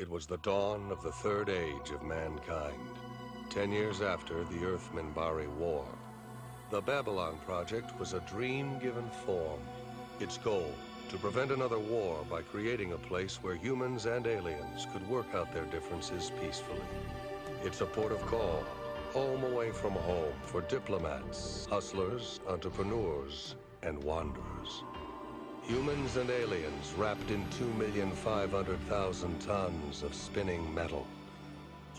It was the dawn of the third age of mankind, ten years after the Earth-Minbari War. The Babylon Project was a dream given form. Its goal, to prevent another war by creating a place where humans and aliens could work out their differences peacefully. It's a port of call, home away from home for diplomats, hustlers, entrepreneurs, and wanderers. Humans and aliens wrapped in 2,500,000 tons of spinning metal,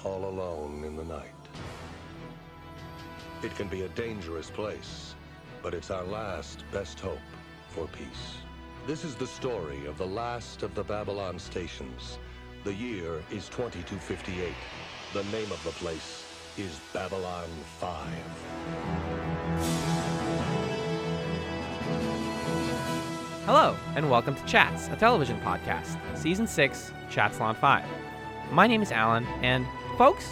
all alone in the night. It can be a dangerous place, but it's our last best hope for peace. This is the story of the last of the Babylon stations. The year is 2258. The name of the place is Babylon 5. Hello, and welcome to Chats, a television podcast, Season 6, Chats Chatsalon 5. My name is Alan, and folks,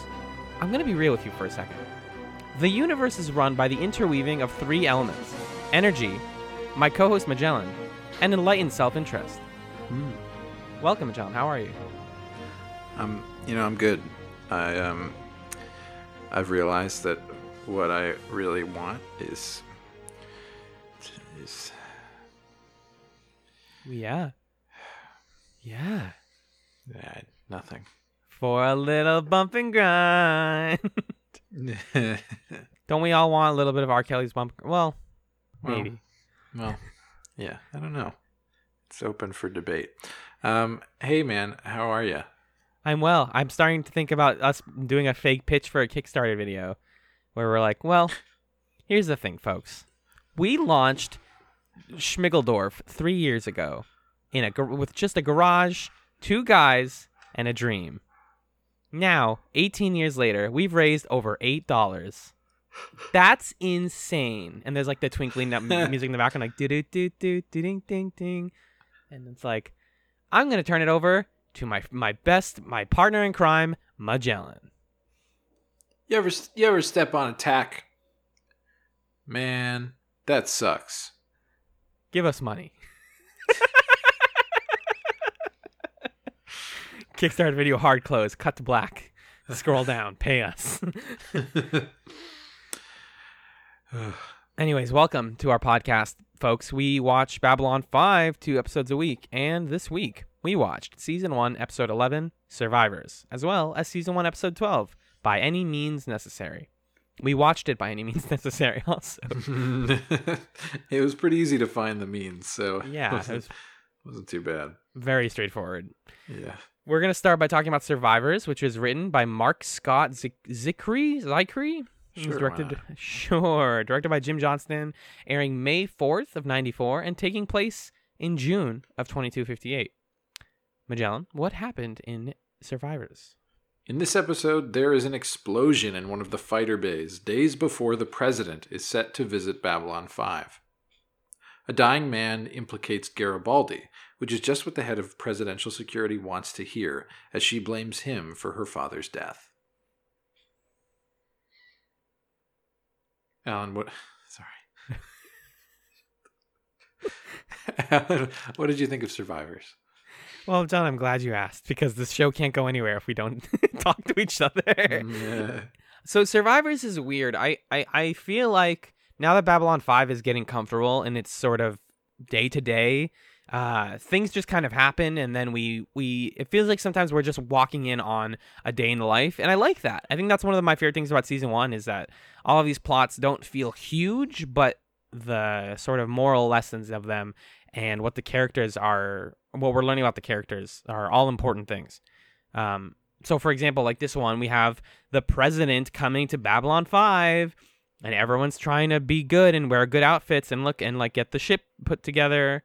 I'm going to be real with you for a second. The universe is run by the interweaving of three elements energy, my co host Magellan, and enlightened self interest. Hmm. Welcome, Magellan. How are you? I'm, you know, I'm good. I um, I've realized that what I really want is is Yeah. Yeah. uh, nothing. For a little bump and grind. Don't we all want a little bit of R. Kelly's bump? Well, Well, maybe. Well, yeah, I don't know. It's open for debate. Um, hey man, how are you? I'm well. I'm starting to think about us doing a fake pitch for a Kickstarter video where we're like, well, here's the thing, folks. We launched Schmigeldorf three years ago in a with just a garage, two guys, and a dream. Now, 18 years later, we've raised over eight dollars. That's insane. And there's like the twinkling music in the background, like do do do do ding ding ding, and it's like, I'm gonna turn it over to my my best my partner in crime, Magellan. You ever you ever step on a tack? Man, that sucks. Give us money. Kickstarter video hard close, cut to black. Scroll down, pay us. Anyways, welcome to our podcast, folks. We watch Babylon 5 two episodes a week, and this week we watched season 1, episode 11, Survivors, as well as season 1, episode 12, By Any Means Necessary. We watched it by any means necessary also. it was pretty easy to find the means, so Yeah, it wasn't, was wasn't too bad. very straightforward. Yeah. We're going to start by talking about Survivors, which was written by Mark Scott. Zicree? It was Sure, directed, sure, directed by Jim Johnston, airing May 4th of 94 and taking place in June of 2258. Magellan, what happened in Survivors? In this episode, there is an explosion in one of the fighter bays days before the president is set to visit Babylon 5. A dying man implicates Garibaldi, which is just what the head of presidential security wants to hear, as she blames him for her father's death. Alan, what. Sorry. Alan, what did you think of Survivors? Well, John, I'm glad you asked because this show can't go anywhere if we don't talk to each other. Yeah. So Survivors is weird. I, I I feel like now that Babylon 5 is getting comfortable and it's sort of day to day, uh things just kind of happen and then we we it feels like sometimes we're just walking in on a day in the life and I like that. I think that's one of my favorite things about season 1 is that all of these plots don't feel huge, but the sort of moral lessons of them and what the characters are what we're learning about the characters are all important things. Um so for example, like this one, we have the president coming to Babylon 5 and everyone's trying to be good and wear good outfits and look and like get the ship put together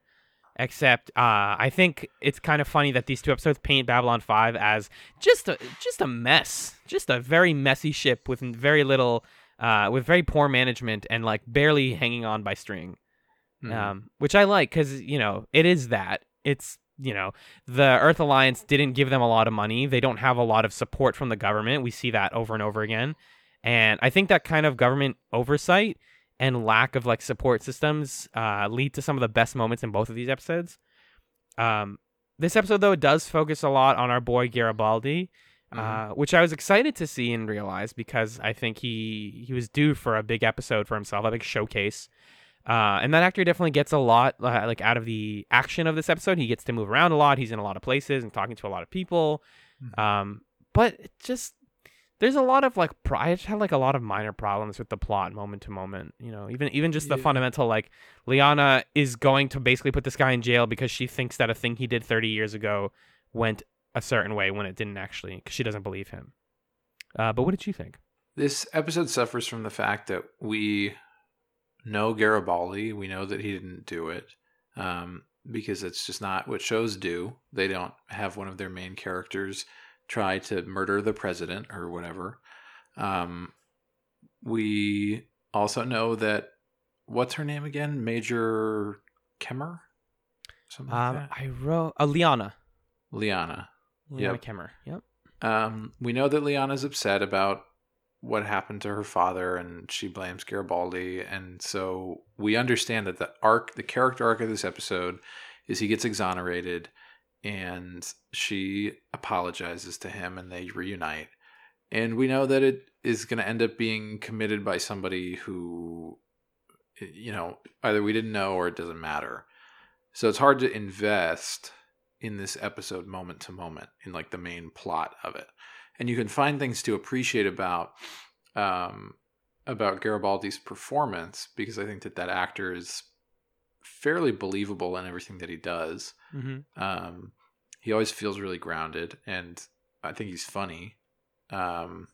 except uh, I think it's kind of funny that these two episodes paint Babylon 5 as just a just a mess just a very messy ship with very little uh, with very poor management and like barely hanging on by string Mhm. um, which I like because you know it is that it's you know the Earth Alliance didn't give them a lot of money. They don't have a lot of support from the government. We see that over and over again, and I think that kind of government oversight and lack of like support systems uh, lead to some of the best moments in both of these episodes. Um, this episode though does focus a lot on our boy Garibaldi, uh, which I was excited to see and realize because I think he he was due for a big episode for himself, a big showcase. Uh, and that actor definitely gets a lot uh, like out of the action of this episode. He gets to move around a lot. He's in a lot of places and talking to a lot of people. Mhm. Um, but it just there's a lot of like pro- I just had like a lot of minor problems with the plot moment to moment. You know, even even just the Yeah. fundamental like Liana is going to basically put this guy in jail because she thinks that a thing he did 30 years ago went a certain way when it didn't actually because she doesn't believe him. Uh, but what did you think? This episode suffers from the fact that we know Garibaldi. We know that he didn't do it um, because it's just not what shows do. They don't have one of their main characters try to murder the president or whatever. Um, we also know that what's her name again? Major Kemmer? Something like Um, that. I wrote uh, Liana. Liana. Liana Yep. Kemmer. Yep. Um, we know that Liana's upset about what happened to her father, and she blames Garibaldi. And so we understand that the arc, the character arc of this episode, is he gets exonerated, and she apologizes to him, and they reunite. And we know that it is going to end up being committed by somebody who, you know, either we didn't know or it doesn't matter. So it's hard to invest in this episode moment to moment in like the main plot of it and you can find things to appreciate about um about Garibaldi's performance because I think that that actor is fairly believable in everything that he does. Mm-hmm. Um, he always feels really grounded, and I think he's funny. Um,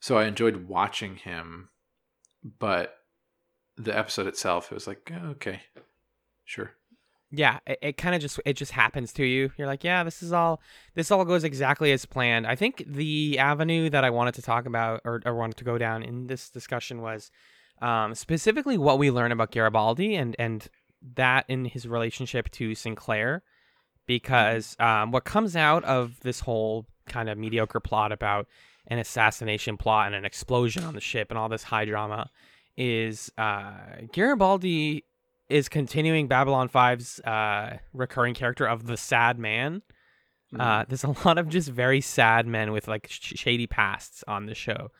so I enjoyed watching him, but the episode itself, it was like "Oh, okay, sure. Yeah it, it kind of just it just happens to you. You're like yeah this is all this all goes exactly as planned. I think the avenue that i wanted to talk about or, or wanted to go down in this discussion was um, specifically what we learn about garibaldi and and that in his relationship to sinclair because um, what comes out of this whole kind of mediocre plot about an assassination plot and an explosion on the ship and all this high drama is uh, Garibaldi is continuing Babylon 5's uh, recurring character of the sad man. Uh, there's a lot of just very sad men with like sh- shady pasts on the show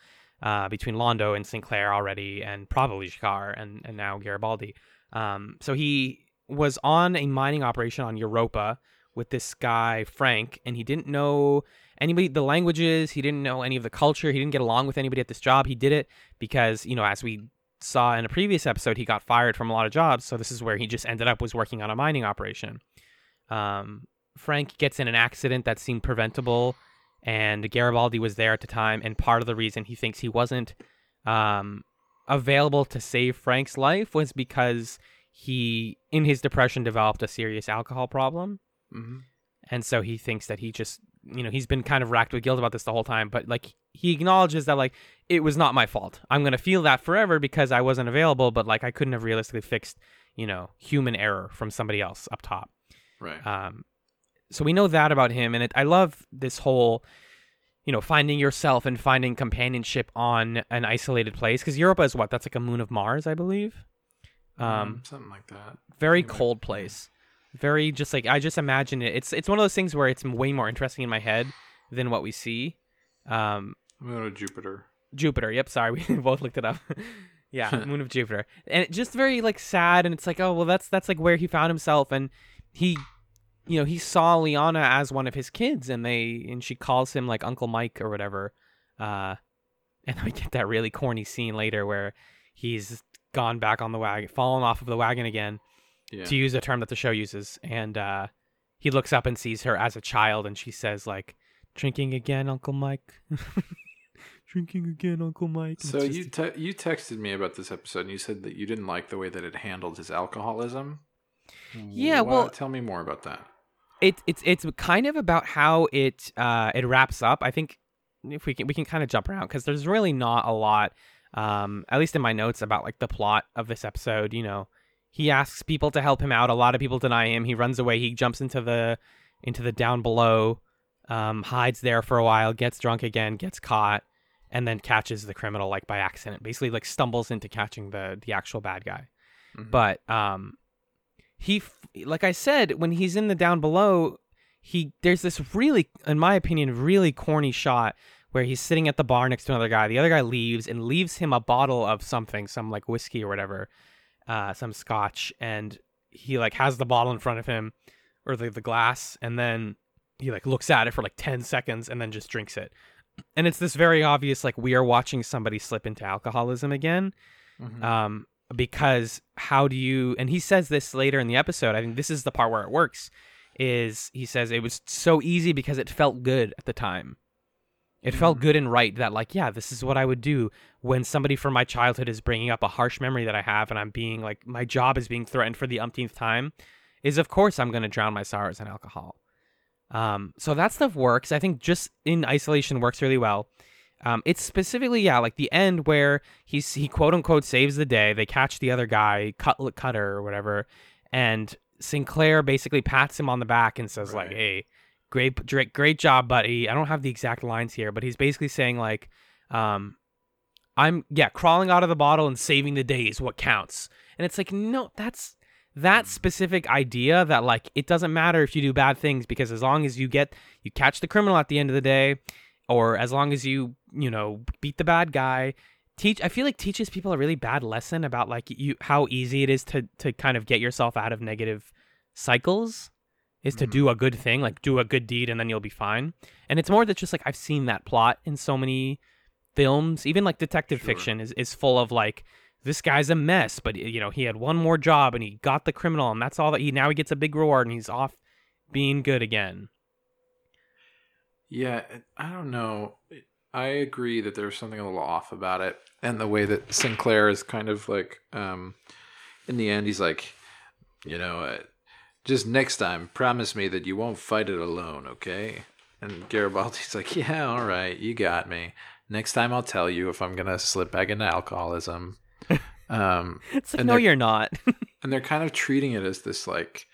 uh, between Londo and Sinclair already, and probably G'Kar and, and now Garibaldi. Um, so he was on a mining operation on Europa with this guy, Frank, and he didn't know anybody, the languages, he didn't know any of the culture, he didn't get along with anybody at this job. He did it because, you know, as we saw in a previous episode, he got fired from a lot of jobs. So this is where he just ended up was working on a mining operation. Um, Frank gets in an accident that seemed preventable, and Garibaldi was there at the time. And part of the reason he thinks he wasn't um, available to save Frank's life was because he, in his depression, developed a serious alcohol problem. Mhm. And so he thinks that he just, you know, he's been kind of racked with guilt about this the whole time. But like, he acknowledges that, like, it was not my fault. I'm going to feel that forever because I wasn't available, but like, I couldn't have realistically fixed, you know, human error from somebody else up top. Right. Um, so we know that about him, and it, I love this whole, you know, finding yourself and finding companionship on an isolated place. Because Europa is what? That's like a moon of Mars, I believe. Um, Mm, something like that. very like- cold place. Very just like I just imagine it. It's it's one of those things where it's way more interesting in my head than what we see. Um, Going to Jupiter. Jupiter. Yep. Sorry, we both looked it up. yeah, moon of Jupiter, and it just very like sad, and it's like, oh well, that's that's like where he found himself, and he, you know, he saw Liana as one of his kids, and they and she calls him like Uncle Mike or whatever, uh, and we get that really corny scene later where he's gone back on the wagon, fallen off of the wagon again, Yeah. to use a term that the show uses, and uh, he looks up and sees her as a child, and she says like, "Drinking again, Uncle Mike." Drinking again, Uncle Mike. So you te- you texted me about this episode, and you said that you didn't like the way that it handled his alcoholism. Yeah, Why- well- tell me more about that. it, it's it's kind of about how it uh, it wraps up. I think if we can we can kind of jump around because there's really not a lot, um, at least in my notes about like the plot of this episode. You know, he asks people to help him out. A lot of people deny him. He runs away. He jumps into the into the down below, um, hides there for a while, gets drunk again, gets caught, and then catches the criminal like by accident. Basically, like stumbles into catching the the actual bad guy. Mhm. But um, he f- like I said when he's in the down below, he there's this really in my opinion really corny shot where he's sitting at the bar next to another guy. The other guy leaves and leaves him a bottle of something, some like whiskey or whatever, uh, some scotch, and he like has the bottle in front of him or the the glass, and then he like looks at it for like ten seconds and then just drinks it. And it's this very obvious like we are watching somebody slip into alcoholism again. Mhm. Um, because how do you and he says this later in the episode i think this is the part where it works is he says it was so easy because it felt good at the time it felt Mhm. good and right that like yeah this is what i would do when somebody from my childhood is bringing up a harsh memory that i have and i'm being like my job is being threatened for the umpteenth time is of course i'm going to drown my sorrows in alcohol um, so that stuff works i think just in isolation works really well um, it's specifically yeah, like the end where he's he quote unquote saves the day. They catch the other guy, Cutlet Cutter or whatever, and Sinclair basically pats him on the back and says like, "Hey, great, great, great job, buddy." I don't have the exact lines here, but he's basically saying like, um, "I'm yeah, crawling out of the bottle and saving the day is what counts." And it's like, no, that's that specific idea that like it doesn't matter if you do bad things because as long as you get you catch the criminal at the end of the day or as long as you you know beat the bad guy teach i feel like teaches people a really bad lesson about like you how easy it is to to kind of get yourself out of negative cycles is to Mhm. do a good thing like do a good deed and then you'll be fine and it's more that just like i've seen that plot in so many films even like detective Sure. fiction is, is full of like this guy's a mess but you know he had one more job and he got the criminal and that's all that he now he gets a big reward and he's off being good again Yeah, I don't know. I agree that there's something a little off about it, and the way that Sinclair is kind of like, um, in the end, he's like, you know, uh, just next time, promise me that you won't fight it alone, okay? And Garibaldi's like, yeah, all right, you got me. Next time, I'll tell you if I'm gonna slip back into alcoholism. Um, it's like no you're not. and they're kind of treating it as this like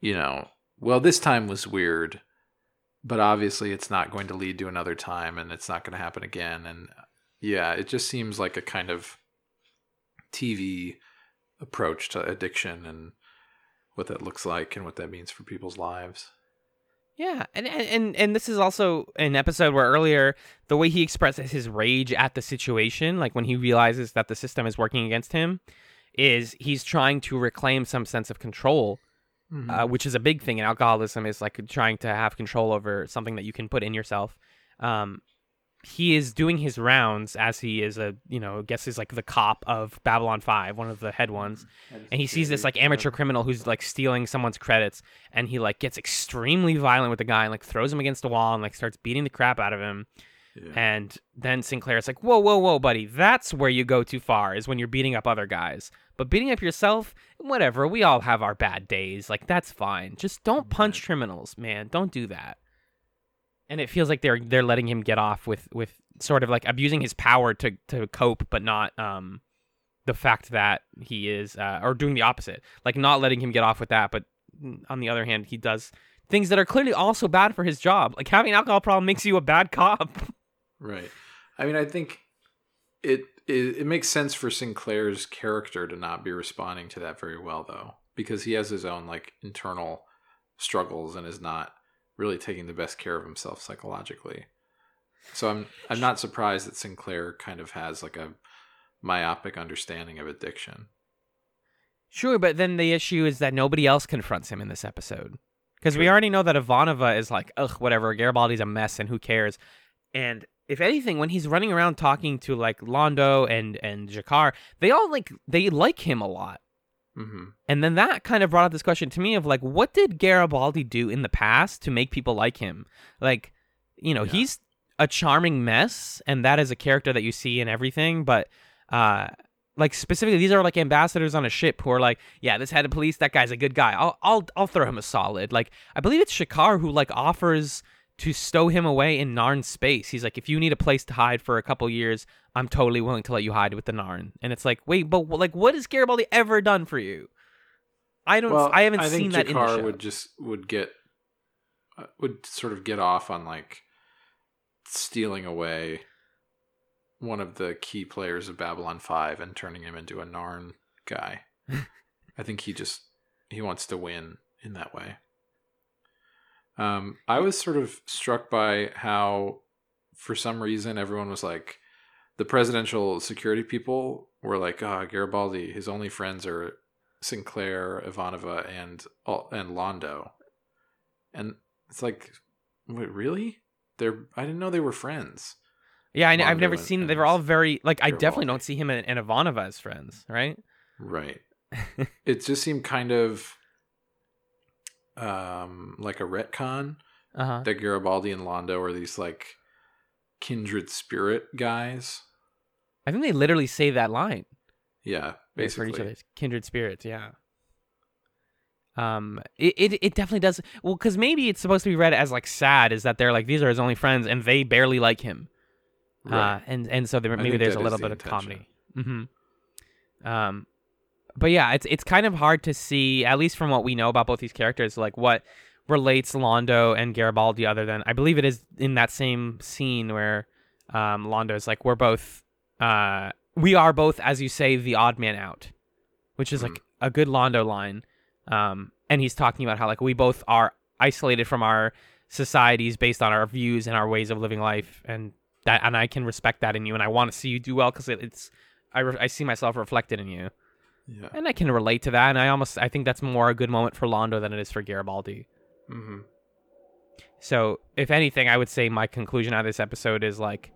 you know well this time was weird but obviously it's not going to lead to another time and it's not going to happen again. And yeah it just seems like a kind of tv approach to addiction and what that looks like and what that means for people's lives Yeah, and and and this is also an episode where earlier the way he expresses his rage at the situation, like when he realizes that the system is working against him, is he's trying to reclaim some sense of control, uh, which is a big thing in alcoholism. Is like trying to have control over something that you can put in yourself. Um, he is doing his rounds as he is a you know I guess is like the cop of Babylon Five, one of the head ones. And he sees this like amateur criminal who's like stealing someone's credits and he like gets extremely violent with the guy and like throws him against a wall and like starts beating the crap out of him. Yeah. and then sinclair's like whoa whoa whoa buddy that's where you go too far is when you're beating up other guys. But beating up yourself whatever we all have our bad days. Like that's fine. Just don't punch Right. criminals man. Don't do that and it feels like they're they're letting him get off with with sort of like abusing his power to to cope but not um the fact that he is uh, or doing the opposite. Like not letting him get off with that but on the other hand he does things that are clearly also bad for his job. Like having an alcohol problem makes you a bad cop. Right. I mean, I think it, it it makes sense for Sinclair's character to not be responding to that very well, though, because he has his own like internal struggles and is not really taking the best care of himself psychologically. So I'm I'm not surprised that Sinclair kind of has like a myopic understanding of addiction. sure but then the issue is that nobody else confronts him in this episode because we already know that ivanova is like ugh whatever garibaldi's a mess and who cares and if anything when he's running around talking to like londo and and G'Kar they all like they like him a lot hmm And then that kind of brought up this question to me of like, what did Garibaldi do in the past to make people like him? Like, you know, Yeah. he's a charming mess, and that is a character that you see in everything. But, uh, like specifically, these are like ambassadors on a ship who are like, yeah, this head of police, that guy's a good guy. I'll, I'll, I'll throw him a solid. Like, I believe it's G'Kar who like offers to stow him away in Narn space. He's like, if you need a place to hide for a couple years, I'm totally willing to let you hide with the Narn. And it's like, wait, but like, what has Garibaldi ever done for you? I don't. Well, I haven't I seen think that in the G'Kar show. would just would get uh, would sort of get off on like stealing away one of the key players of Babylon 5 and turning him into a Narn guy. I think he just he wants to win in that way. Um, I was sort of struck by how, for some reason, everyone was like, the presidential security people were like, "Ah, oh, Garibaldi. His only friends are Sinclair, Ivanova, and and Londo," and it's like, wait, really? They're I didn't know they were friends. Yeah, I, have never and, seen. They were all very like. I definitely don't see him and, and Ivanova as friends, right? Right. it just seemed kind of um like a retcon uh-huh. that Garibaldi and Londo are these like kindred spirit guys. I think they literally say that line. Yeah, basically. For each other, kindred spirits. Yeah. Um, it, it, it definitely does. Well, because maybe it's supposed to be read as like sad, is that they're like these are his only friends and they barely like him. Right. Uh, and and so there, maybe there's a little bit of comedy. Mm-hmm. Um, but yeah, it's it's kind of hard to see, at least from what we know about both these characters, like what relates Londo and Garibaldi, other than I believe it is in that same scene where um, Londo is like, "We're both, uh, we are both, as you say, the odd man out," which is mm. like a good Londo line. Um, and he's talking about how like we both are isolated from our societies based on our views and our ways of living life, and that, and I can respect that in you, and I want to see you do well because it, it's, I, re- I see myself reflected in you. Yeah. And I can relate to that, and I almost I think that's more a good moment for Londo than it is for Garibaldi. Mm-hmm. So, if anything, I would say my conclusion out of this episode is like,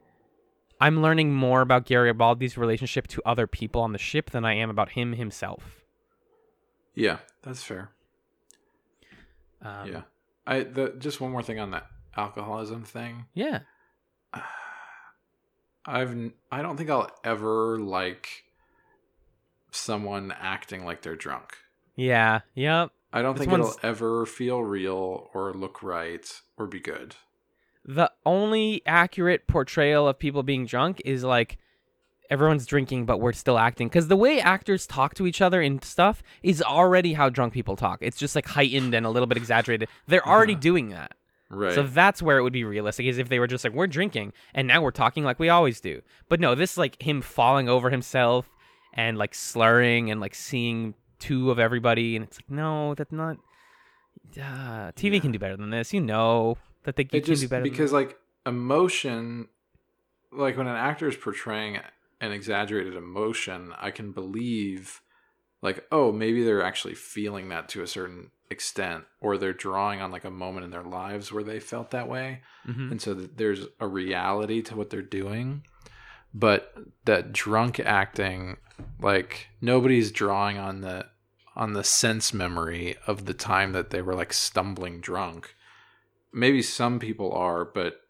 I'm learning more about Garibaldi's relationship to other people on the ship than I am about him himself. Yeah, that's fair. Um, yeah, I the just one more thing on that alcoholism thing. Yeah, I've I don't think I'll ever like someone acting like they're drunk. Yeah. Yep. I don't this think it'll ever feel real or look right or be good. The only accurate portrayal of people being drunk is like everyone's drinking but we're still acting because the way actors talk to each other and stuff is already how drunk people talk it's just like heightened and a little bit exaggerated they're already doing that right so that's where it would be realistic is if they were just like we're drinking and now we're talking like we always do but no this is like him falling over himself and like slurring and like seeing two of everybody, and it's like, no, that's not. Uh, TV yeah. can do better than this. You know that they can just, do better because like emotion, like when an actor is portraying an exaggerated emotion, I can believe like oh maybe they're actually feeling that to a certain extent or they're drawing on like a moment in their lives where they felt that way mm-hmm. and so there's a reality to what they're doing but that drunk acting like nobody's drawing on the on the sense memory of the time that they were like stumbling drunk. Maybe some people are but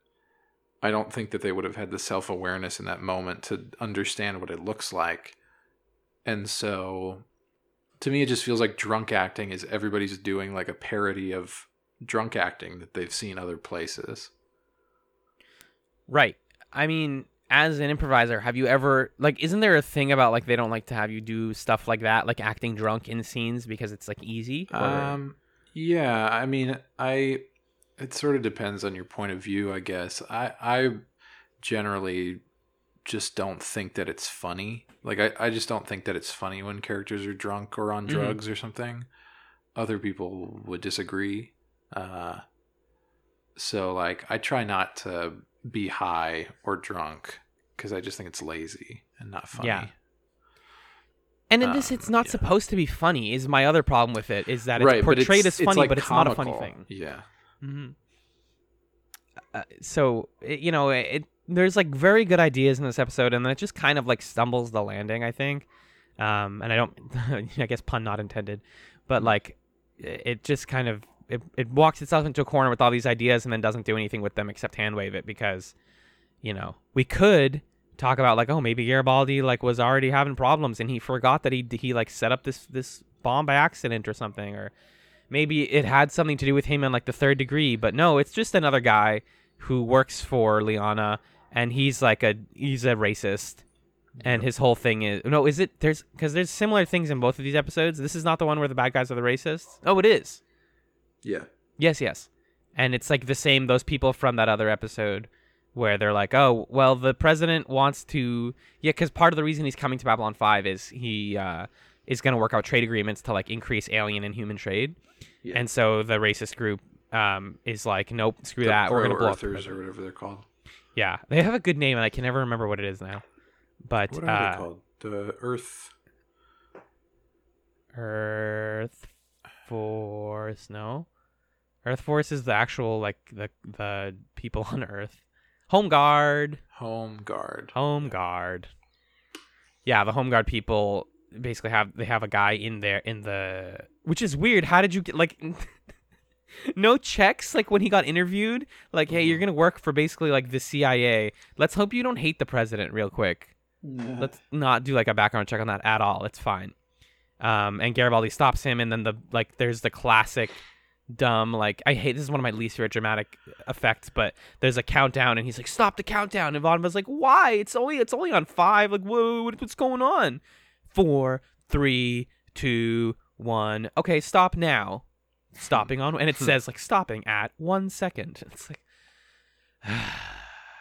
i don't think that they would have had the self-awareness in that moment to understand what it looks like. And so to me it just feels like drunk acting is everybody's doing like a parody of drunk acting that they've seen other places. Right. I mean as an improviser, have you ever like isn't there a thing about like they don't like to have you do stuff like that, like acting drunk in scenes because it's like easy? Or... Um yeah, I mean, I it sort of depends on your point of view, I guess. I I generally just don't think that it's funny. Like I, I just don't think that it's funny when characters are drunk or on mm-hmm. drugs mm-hmm. or something. Other people would disagree. Uh so like I try not to be high or drunk because I just think it's lazy and not funny. Yeah. And in um, this, it's not yeah. supposed to be funny. Is my other problem with it is that it's right, portrayed it's, as funny, like but it's comical. not a funny thing. Yeah. Mm-hmm. Uh, so it, you know, it there's like very good ideas in this episode, and then it just kind of like stumbles the landing. I think, um, and I don't, I guess pun not intended, but like it just kind of it, it walks itself into a corner with all these ideas and then doesn't do anything with them except hand wave it because you know, we could talk about like, oh, maybe Garibaldi like was already having problems and he forgot that he he like set up this this bomb by accident or something, or maybe it had something to do with him in like the third degree. But no, it's just another guy who works for Liana and he's like a he's a racist. And his whole thing is no, is it there's because there's similar things in both of these episodes. This is not the one where the bad guys are the racists. Oh, it is. Yeah. Yes, yes. And it's like the same those people from that other episode where they're like, oh, well, the president wants to, yeah, because part of the reason he's coming to Babylon Five is he uh, is going to work out trade agreements to like increase alien and human trade. Yeah. And so the racist group um, is like, nope, screw that. We're going to blow up. the Earthers or whatever they're called. Yeah, they have a good name, and I can never remember what it is now. But What are uh, they called? The Earth. Earth Force, no. Earth Force is the actual like the the people on Earth. Home Guard, Home Guard. Home Guard. Yeah, the Home Guard people basically have they have a guy in there in the which is weird. How did you get like no checks like when he got interviewed? Like, hey, you're gonna work for basically like the CIA. Let's hope you don't hate the president real quick. Let's not do like a background check on that at all. It's fine. Um, and Garibaldi stops him, and then the like, there's the classic dumb like I hate this is one of my least favorite dramatic effects, but there's a countdown, and he's like, "Stop the countdown!" And Von was like, "Why? It's only it's only on five. Like, whoa, what, what's going on? Four, three, two, one. Okay, stop now. Stopping on, and it says like stopping at one second. It's like,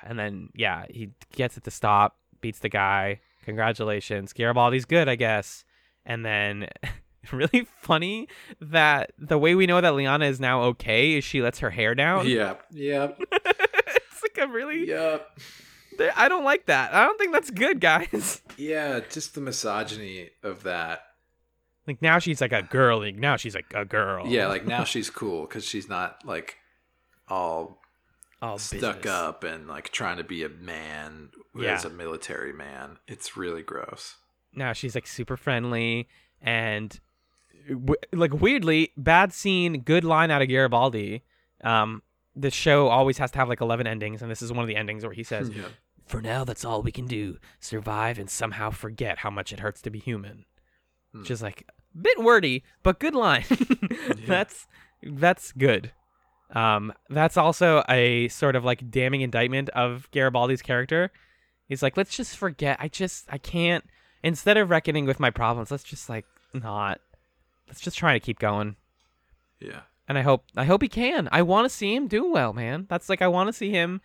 and then yeah, he gets it to stop, beats the guy. Congratulations, Garibaldi's good, I guess. And then, really funny that the way we know that Liana is now okay is she lets her hair down. Yeah. Yeah. it's like a really. Yep. I don't like that. I don't think that's good, guys. Yeah, just the misogyny of that. Like now she's like a girl. Like now she's like a girl. Yeah, like now she's cool because she's not like all all stuck business. up and like trying to be a man Yeah. as a military man. It's really gross. now she's like super friendly and w- like weirdly bad scene good line out of garibaldi. Um the show always has to have like 11 endings and this is one of the endings where he says Yeah. for now that's all we can do survive and somehow forget how much it hurts to be human. Hmm. which is like a bit wordy but good line. That's that's good. Um that's also a sort of like damning indictment of garibaldi's character. He's like let's just forget. I just i can't. Instead of reckoning with my problems let's just like not let's just try to keep going Yeah. and I hope I hope he can. I want to see him do well, man. That's like I want to see him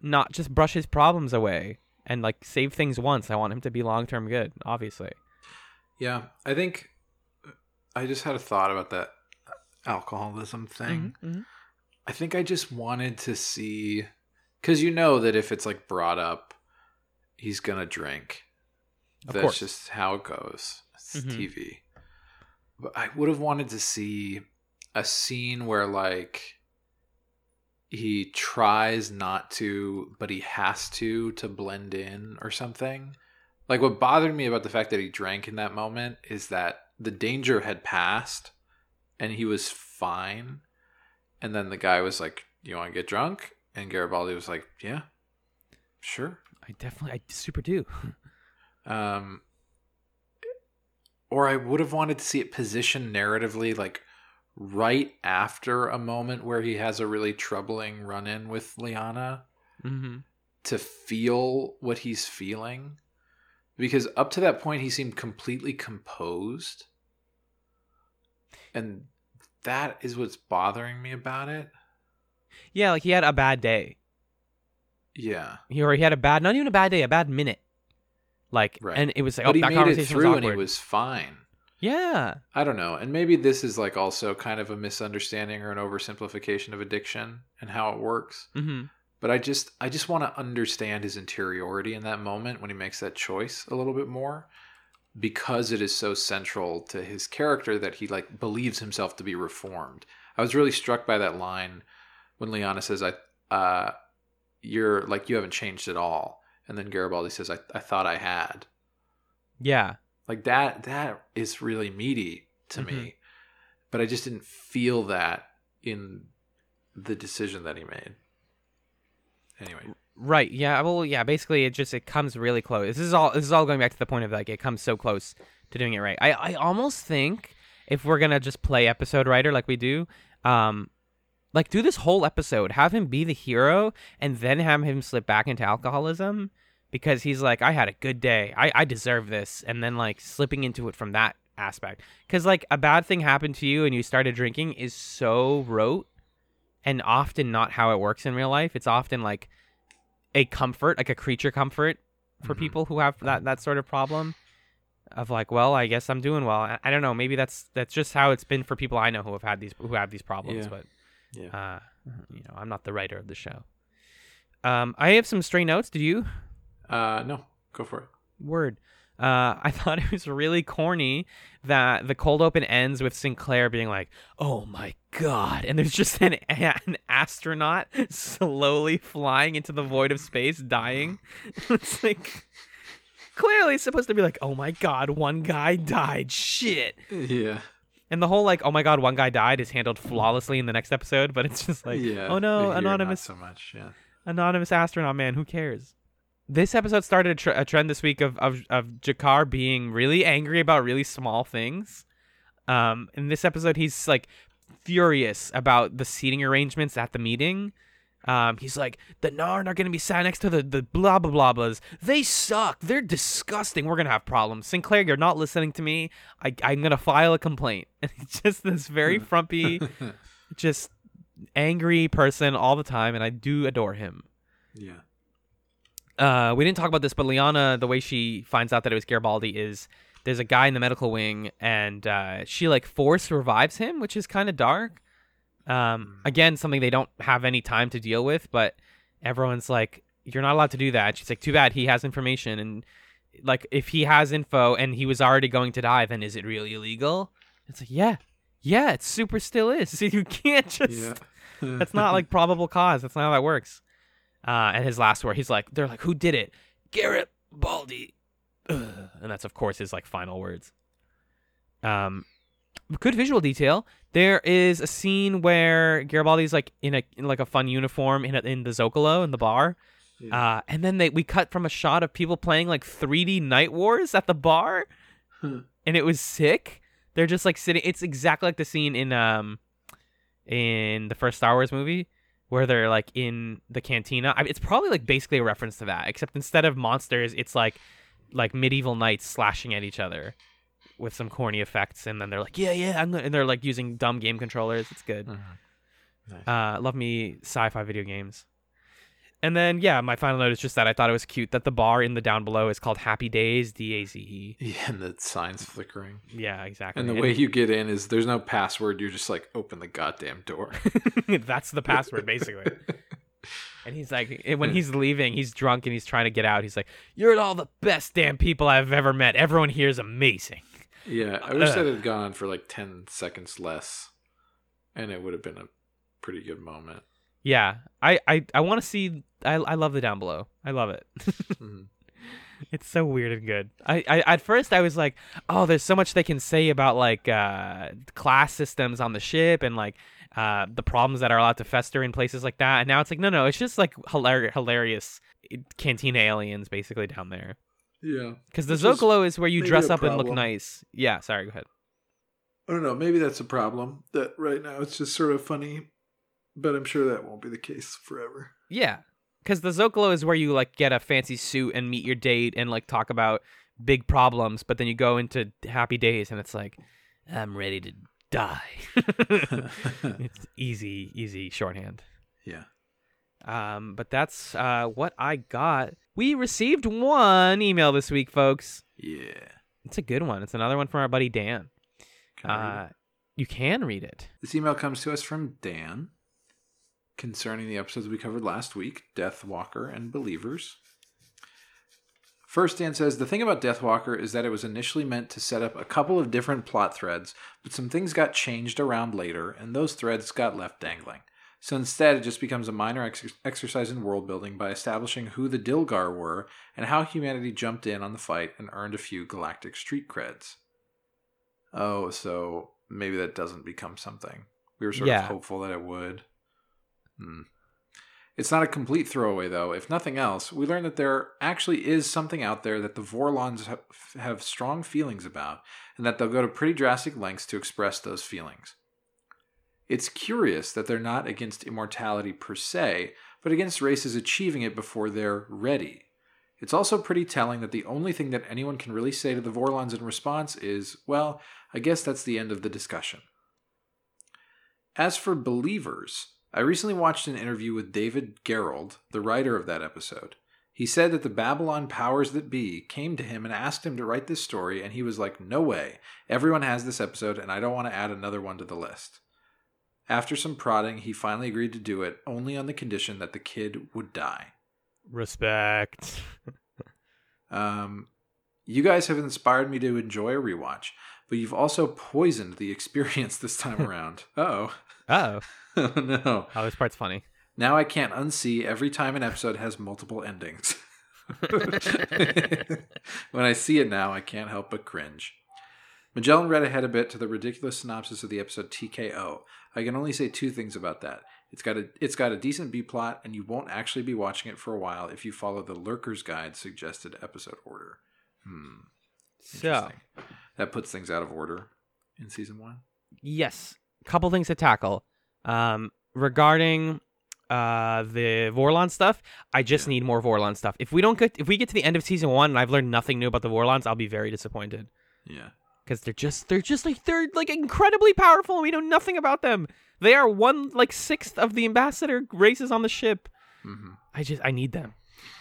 not just brush his problems away and like save things once. I want him to be long term good, obviously. Yeah. I think I just had a thought about that alcoholism thing. Mhm. I think I just wanted to see because you know that if it's like brought up, he's gonna drink. Of That's course. just how it goes. It's Mhm. TV. But I would have wanted to see a scene where like he tries not to, but he has to to blend in or something. Like what bothered me about the fact that he drank in that moment is that the danger had passed and he was fine. And then the guy was like, You want to get drunk? And Garibaldi was like, Yeah, sure. I definitely, I super do. Um, or I would have wanted to see it positioned narratively, like right after a moment where he has a really troubling run in with Liana hmm to feel what he's feeling. Because up to that point, he seemed completely composed. And that is what's bothering me about it. Yeah, like he had a bad day. Yeah. He or he had a bad, not even a bad day, a bad minute. Like, Right. and it was like, But oh, he that made it through and he was fine. yeah, I don't know. And maybe this is like also kind of a misunderstanding or an oversimplification of addiction and how it works. hmm But I just I just want to understand his interiority in that moment when he makes that choice a little bit more because it is so central to his character that he like believes himself to be reformed. I was really struck by that line when Liana says I uh you're like you haven't changed at all. And then Garibaldi says I I thought I had yeah. like that that is really meaty to me but i just didn't feel that in the decision that he made anyway Right. Yeah. Well. Yeah. Basically, it just it comes really close. This is all. This is all going back to the point of like it comes so close to doing it right. I I almost think if we're gonna just play episode writer like we do, um, like do this whole episode, have him be the hero, and then have him slip back into alcoholism because he's like, I had a good day, I I deserve this, and then like slipping into it from that aspect because like a bad thing happened to you and you started drinking is so rote and often not how it works in real life. It's often like a comfort, like a creature comfort for Mhm. people who have that that sort of problem. of like, well, I guess I'm doing well. I, I don't know. Maybe that's that's just how it's been for people I know who have had these who have these problems. Yeah. But Yeah. uh, you know, I'm not the writer of the show. Um, I have some stray notes. Did you? Uh, no, go for it. Word. Uh, I thought it was really corny that the cold open ends with Sinclair being like, "Oh my god!" and there's just an an astronaut slowly flying into the void of space, dying. it's like clearly it's supposed to be like, "Oh my god, one guy died." Shit. Yeah. And the whole like, "Oh my god, one guy died" is handled flawlessly in the next episode, but it's just like, yeah. "Oh no, anonymous so much. Yeah. anonymous astronaut man who cares this episode started a, tr- a trend this week of, of of G'Kar being really angry about really small things um in this episode he's like furious about the seating arrangements at the meeting um he's like the narn are gonna be sat next to the the blah blah blah blahs. They suck. They're disgusting. We're gonna have problems. Sinclair you're not listening to me. I, i'm gonna file a complaint. And it's just this very frumpy just angry person all the time and i do adore him. Yeah. uh, we didn't talk about this, but Liana, the way she finds out that it was Garibaldi is there's a guy in the medical wing, and uh, she like force revives him, which is kind of dark. Um, again, something they don't have any time to deal with, but everyone's like, "You're not allowed to do that." She's like, "Too bad he has information, and like if he has info and he was already going to die, then is it really illegal?" It's like, yeah, yeah, it super still is. So you can't just. Yeah. That's not like probable cause. That's not how that works. Uh, and his last word, he's like, they're like, who did it? Garrett Baldy. And that's of course his like final words. Um, good visual detail. There is a scene where Garibaldi's like in a in like a fun uniform in a, in the Zocalo in the bar. Yeah. Uh, and then they we cut from a shot of people playing like 3D Night Wars at the bar, Huh. and it was sick. They're just like sitting. It's exactly like the scene in um in the first Star Wars movie where they're like in the cantina. I it's probably like basically a reference to that, except instead of monsters, it's like like medieval knights slashing at each other with some corny effects, and then they're like, yeah, yeah, and they're like using dumb game controllers. It's good. Mhm. Nice. Uh, love me sci-fi video games. And then yeah, my final note is just that I thought it was cute that the bar in the down below is called Happy Days D A Z E. yeah, and the signs flickering. Yeah, exactly. And the way you get in is there's no password. You're just like open the goddamn door. that's the password basically. and he's like, when he's leaving, he's drunk and he's trying to get out. He's like, "You're all the best damn people I've ever met. Everyone here is amazing." Yeah, I wish Ugh. that had gone on for like ten seconds less, and it would have been a pretty good moment. Yeah, I I, I want to see. I I love the down below. I love it. Mhm. It's so weird and good. I, I at first I was like, oh, there's so much they can say about like uh, class systems on the ship and like uh, the problems that are allowed to fester in places like that. And now it's like, no, no, it's just like hilar- hilarious cantina aliens basically down there. Yeah, Because the Which is Zocalo is where you dress up and look nice. Yeah, sorry, go ahead. I don't know. Maybe that's a problem. That right now it's just sort of funny, but I'm sure that won't be the case forever. Yeah, because the Zocalo is where you like get a fancy suit and meet your date and like talk about big problems, but then you go into happy days and it's like, I'm ready to die. it's easy, easy shorthand. yeah. Um, but that's uh what I got. We received one email this week, folks. Yeah. It's a good one. It's another one from our buddy Dan. Can I read it? Uh, you can read it. This email comes to us from Dan concerning the episodes we covered last week Deathwalker and Believers. First, Dan says the thing about Deathwalker is that it was initially meant to set up a couple of different plot threads, but some things got changed around later, and those threads got left dangling. So instead, it just becomes a minor ex- exercise in world building by establishing who the Dilgar were and how humanity jumped in on the fight and earned a few galactic street creds. Oh, so maybe that doesn't become something. We were sort Yeah. of hopeful that it would. Hmm. It's not a complete throwaway, though. If nothing else, we learn that there actually is something out there that the Vorlons ha- have strong feelings about, and that they'll go to pretty drastic lengths to express those feelings. It's curious that they're not against immortality per se, but against races achieving it before they're ready. It's also pretty telling that the only thing that anyone can really say to the Vorlons in response is, well, I guess that's the end of the discussion. As for believers, I recently watched an interview with David Gerrold, the writer of that episode. He said that the Babylon powers that be came to him and asked him to write this story, and he was like, No way. Everyone has this episode, and I don't want to add another one to the list. After some prodding, he finally agreed to do it, only on the condition that the kid would die. Respect. Um, you guys have inspired me to enjoy a rewatch, but you've also poisoned the experience this time around. oh. Oh, oh no. oh, this part's funny. Now I can't unsee every time an episode has multiple endings. when I see it now, I can't help but cringe. Magellan read ahead a bit to the ridiculous synopsis of the episode TKO. I can only say two things about that. It's got a it's got a decent B plot, and you won't actually be watching it for a while if you follow the Lurker's Guide suggested episode order. Hmm. So, that puts things out of order in season one. yes, couple things to tackle. Um, regarding uh the Vorlon stuff, I just Yeah. need more Vorlon stuff. If we don't get if we get to the end of season one and I've learned nothing new about the Vorlons, I'll be very disappointed Yeah. Because they're just they're just like they're like incredibly powerful. and We know nothing about them. They are one like sixth of the ambassador races on the ship. hmm I just I need them.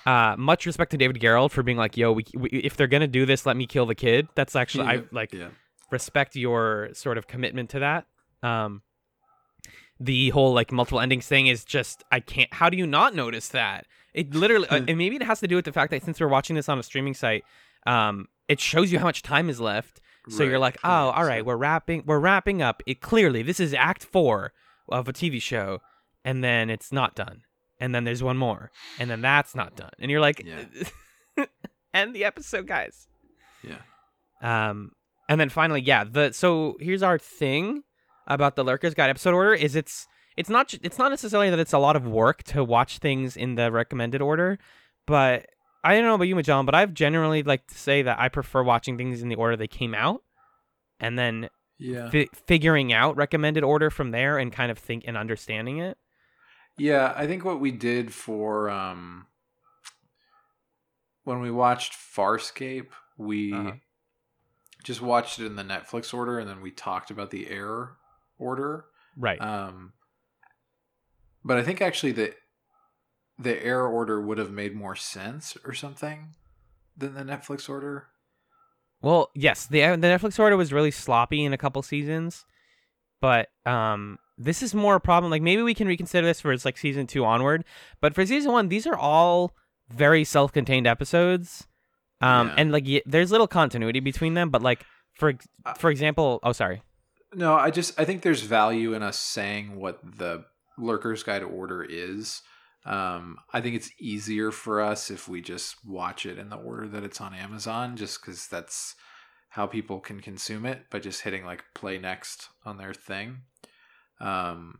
Uh, much respect to David Gerrold for being like, yo, we, we, if they're gonna do this, let me kill the kid. That's actually I like Yeah. respect your sort of commitment to that. Um, the whole like multiple endings thing is just I can't. How do you not notice that? It literally, uh, and maybe it has to do with the fact that since we're watching this on a streaming site, um, it shows you how much time is left. So you're like, oh, all right, we're wrapping, we're wrapping up. It clearly this is Act Four of a TV show, and then it's not done, and then there's one more, and then that's not done, and you're like, Yeah. end the episode, guys. Yeah. Um, and then finally, yeah, the so here's our thing about the Lurkers Guide episode order is it's it's not it's not necessarily that it's a lot of work to watch things in the recommended order, but I don't know about you, Magellan, but I've generally like to say that I prefer watching things in the order they came out, and then Yeah. fi- figuring out recommended order from there and kind of think and understanding it. Yeah, I think what we did for um when we watched Farscape, we Uh-huh. just watched it in the Netflix order and then we talked about the air order. Right. Um but I think actually the the error order would have made more sense or something than the Netflix order. Well, yes, the the Netflix order was really sloppy in a couple seasons, but um, this is more a problem. Like maybe we can reconsider this for it's like season two onward, but for season one, these are all very self-contained episodes, um, Yeah. and like y- there's little continuity between them. But like for Uh, for example, oh sorry, No, I just I think there's value in us saying what the Lurker's Guide order is. Um, I think it's easier for us if we just watch it in the order that it's on Amazon, just because that's how people can consume it by just hitting like play next on their thing. Um,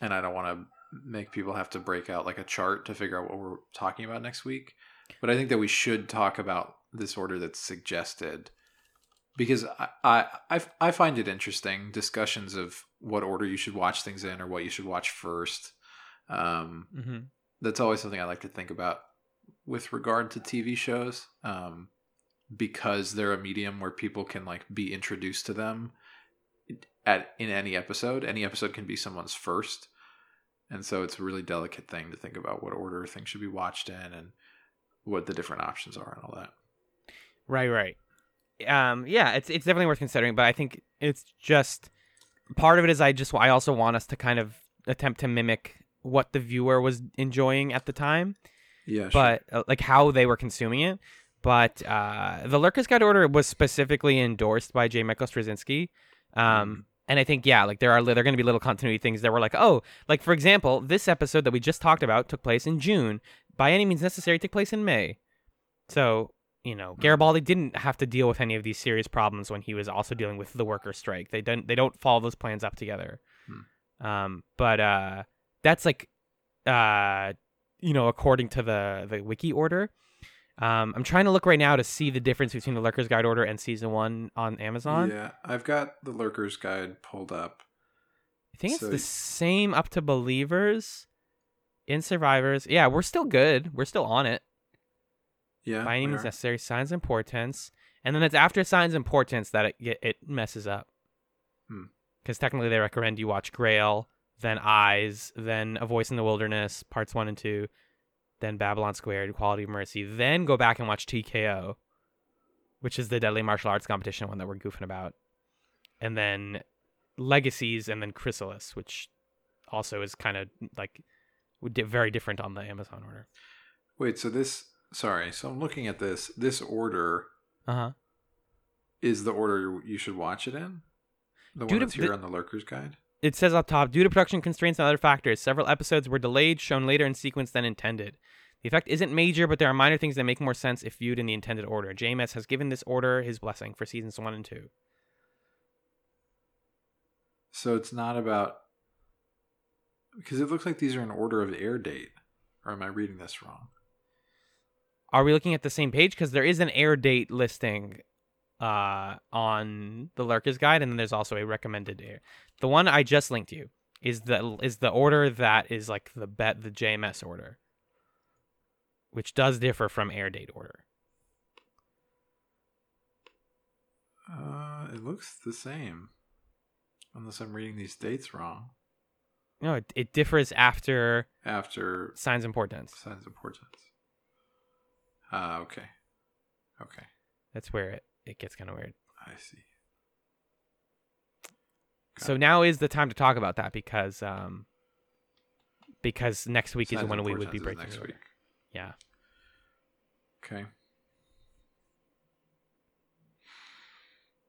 and I don't want to make people have to break out like a chart to figure out what we're talking about next week. But I think that we should talk about this order that's suggested because I, I I I find it interesting discussions of what order you should watch things in or what you should watch first. Um, mm-hmm. that's always something I like to think about with regard to TV shows, um, because they're a medium where people can like be introduced to them at in any episode. Any episode can be someone's first, and so it's a really delicate thing to think about what order things should be watched in and what the different options are and all that. right, right, um, yeah, it's it's definitely worth considering. But I think it's just part of it is I just I also want us to kind of attempt to mimic what the viewer was enjoying at the time. Yeah, but uh, like how they were consuming it. But uh, the Lurker's Guide order was specifically endorsed by J. Michael Straczynski. Um, and I think yeah, like there are there are going to be little continuity things that were like, oh, like for example, this episode that we just talked about took place in June. By any means necessary, took place in May. So you know, Garibaldi didn't have to deal with any of these serious problems when he was also dealing with the worker strike. They don't they don't follow those plans up together. Um, but uh, that's like uh, you know, according to the the wiki order. Um, I'm trying to look right now to see the difference between the Lurker's Guide order and season one on Amazon. Yeah, I've got the Lurker's Guide pulled up. I think it's So the same up to Believers, in Survivors. Yeah, we're still good. We're still on it. Yeah, By any means necessary, signs and portents, and then it's after signs and portents that it it, messes up. Hmm. Because technically, they recommend you watch Grail, then Eyes, then A Voice in the Wilderness, parts one and two, then Babylon Squared, Quality of Mercy, then go back and watch TKO, which is the Deadly Martial Arts competition one that we're goofing about, and then Legacies, and then Chrysalis, which also is kind of like very different on the Amazon order. Wait, so this sorry, so I'm looking at this. This order Uh huh. is the order you should watch it in? The Due one that's here the- on the Lurkers Guide? It says up top, due to production constraints and other factors, several episodes were delayed, shown later in sequence than intended. The effect isn't major, but there are minor things that make more sense if viewed in the intended order. JMS has given this order his blessing for seasons one and two. So it's not about because it looks like these are in order of air date. Or am I reading this wrong? Are we looking at the same page? Because there is an air date listing uh, on the Lurkers Guide, and then there's also a recommended air. The one I just linked you is the is the order that is like the bet the JMS order, which does differ from air date order. Uh, it looks the same. Unless I'm reading these dates wrong. No, it, it differs after After signs and portents. signs and portents. Ah, okay. Okay. That's where it, it gets kind of weird. I see. So now is the time to talk about that because um because next week is Signs when we would be breaking next week. Yeah. Okay.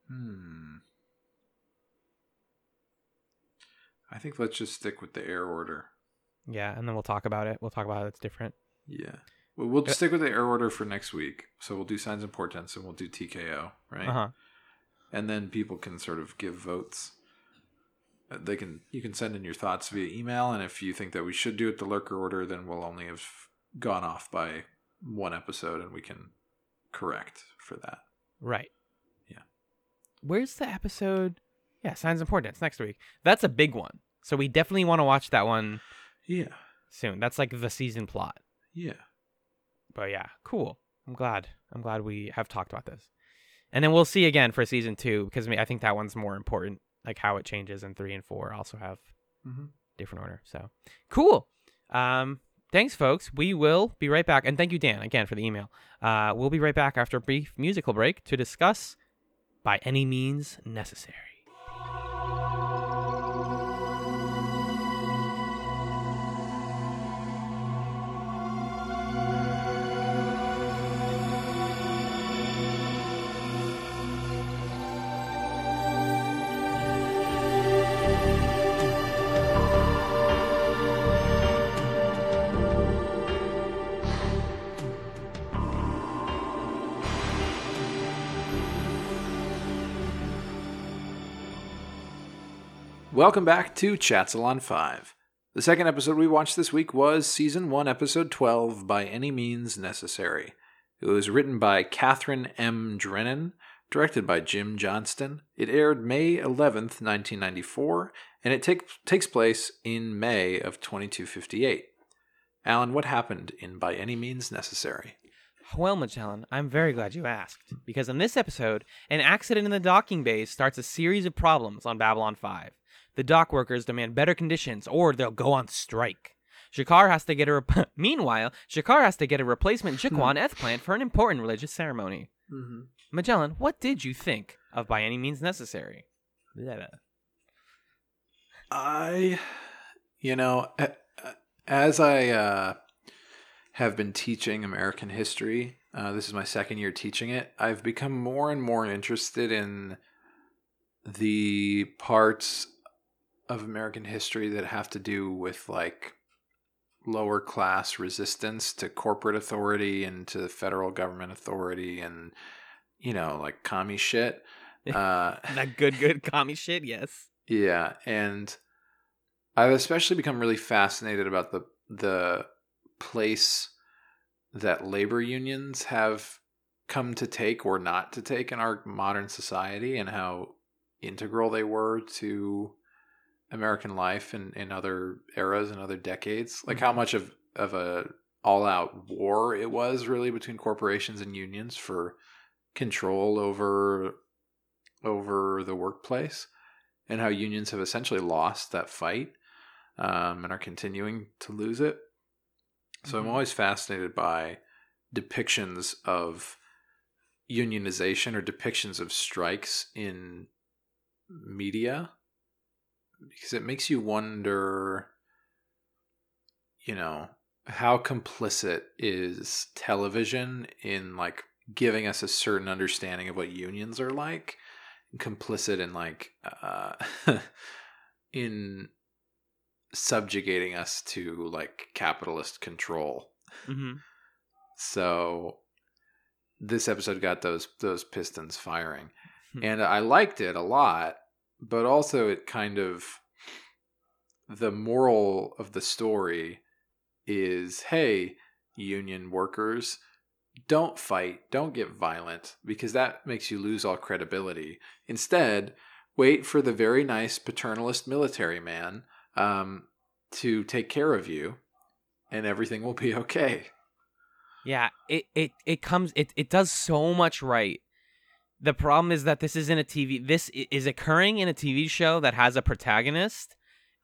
Hmm. I think let's just stick with the air order. Yeah, and then we'll talk about it. We'll talk about how it's different. Yeah. Well, we'll Uh, stick with the air order for next week. So we'll do signs and portents and we'll do TKO, right? Uh-huh. And then people can sort of give votes. They can you can send in your thoughts via email, and if you think that we should do it the lurker order, then we'll only have gone off by one episode, and we can correct for that. Right. Yeah. Where's the episode? Yeah, signs and portents next week. That's a big one. So we definitely want to watch that one Yeah, soon. That's like the season plot. yeah. But yeah, cool. I'm glad. I'm glad we have talked about this. And then we'll see again for season 2 because I think that one's more important like how it changes and 3 and 4 also have Mm-hmm. different order. So cool. Um, thanks, folks. We will be right back. And thank you, Dan, again for the email. Uh, we'll be right back after a brief musical break to discuss by any means necessary. Welcome back to Chatsalon 5. The second episode we watched this week was Season 1, Episode 12, By Any Means Necessary. It was written by Kathryn M. Drennan, directed by Jim Johnston. It aired May 11th, 1994, and it take, takes place in May of 2258. Alan, what happened in By Any Means Necessary? Well, Magellan, I'm very glad you asked, because in this episode, an accident in the docking bays starts a series of problems on Babylon 5. The dock workers demand better conditions, or they'll go on strike. G'Kar has to get a. Rep- Meanwhile, G'Kar has to get a replacement G'Quan Eth plant for an important religious ceremony. Mm-hmm. Magellan, what did you think of By Any Means Necessary? Blah, blah. I, you know, a- a- as I uh, have been teaching American history, uh, this is my second year teaching it, I've become more and more interested in the parts of American history that have to do with like lower class resistance to corporate authority and to the federal government authority and you know like commie shit uh That good, good commie shit, yes. yeah, and I've especially become really fascinated about the the place that labor unions have come to take or not to take in our modern society and how integral they were to American life in, in other eras and other decades. Like how much of, of a all out war it was really between corporations and unions for control over over the workplace and how unions have essentially lost that fight um, and are continuing to lose it. So Mhm. I'm always fascinated by depictions of unionization or depictions of strikes in media because it makes you wonder you know how complicit is television in like giving us a certain understanding of what unions are like complicit in like uh in subjugating us to like capitalist control. Hmm so this episode got those those pistons firing. Hmm. and i liked it a lot but also it kind of the moral of the story is hey union workers don't fight don't get violent because that makes you lose all credibility instead wait for the very nice paternalist military man um, to take care of you and everything will be okay Yeah, it it it comes it it does so much right. The problem is that this isn't a TV. This is occurring in a TV show that has a protagonist,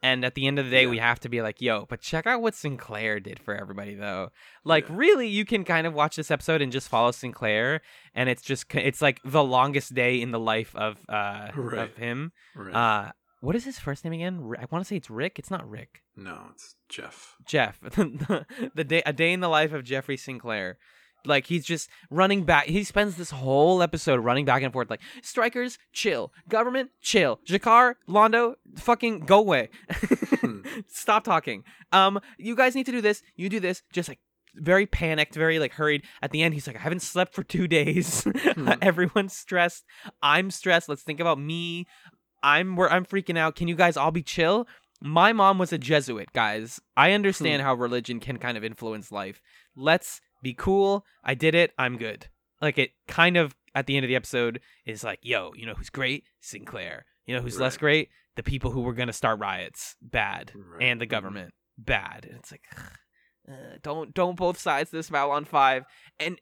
and at the end of the day, Yeah. we have to be like, "Yo!" But check out what Sinclair did for everybody, though. Like, Yeah. really, you can kind of watch this episode and just follow Sinclair, and it's just, it's like the longest day in the life of uh Right. of him. right Uh, what is his first name again? I want to say it's Rick. It's not Rick. no it's jeff Jeff, the day a day in the life of Jeffrey Sinclair. Like he's just running back. He spends this whole episode running back and forth, like strikers, chill, government, chill, G'Kar, Londo, fucking go away, hmm. stop talking. Um, you guys need to do this. You do this. Just like very panicked, very like hurried. At the end, he's like, I haven't slept for two days. Hmm. Everyone's stressed. I'm stressed. Let's think about me. I'm where I'm freaking out. Can you guys all be chill? My mom was a Jesuit, guys. I understand hmm. how religion can kind of influence life. Let's be cool. I did it. I'm good. Like it kind of at the end of the episode is like, yo, you know who's great? Sinclair. You know who's less great? The people who were gonna start riots, bad, Right. and the government, bad. And it's like, uh, don't don't both sides this Babylon Five. And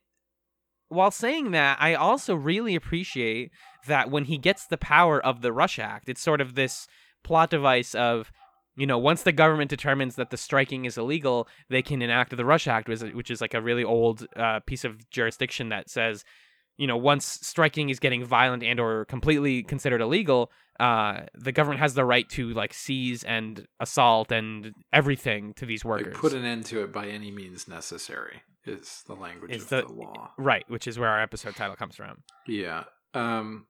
while saying that, I also really appreciate that when he gets the power of the Rush Act, it's sort of this plot device of, you know, once the government determines that the striking is illegal, they can enact the Rush Act, which is, like a really old uh, piece of jurisdiction that says, you know, once striking is getting violent and or completely considered illegal, uh, the government has the right to like seize and assault and everything to these workers. like put an end to it by any means necessary is the language Is of the- the law right, which is where our episode title comes from. Yeah. Um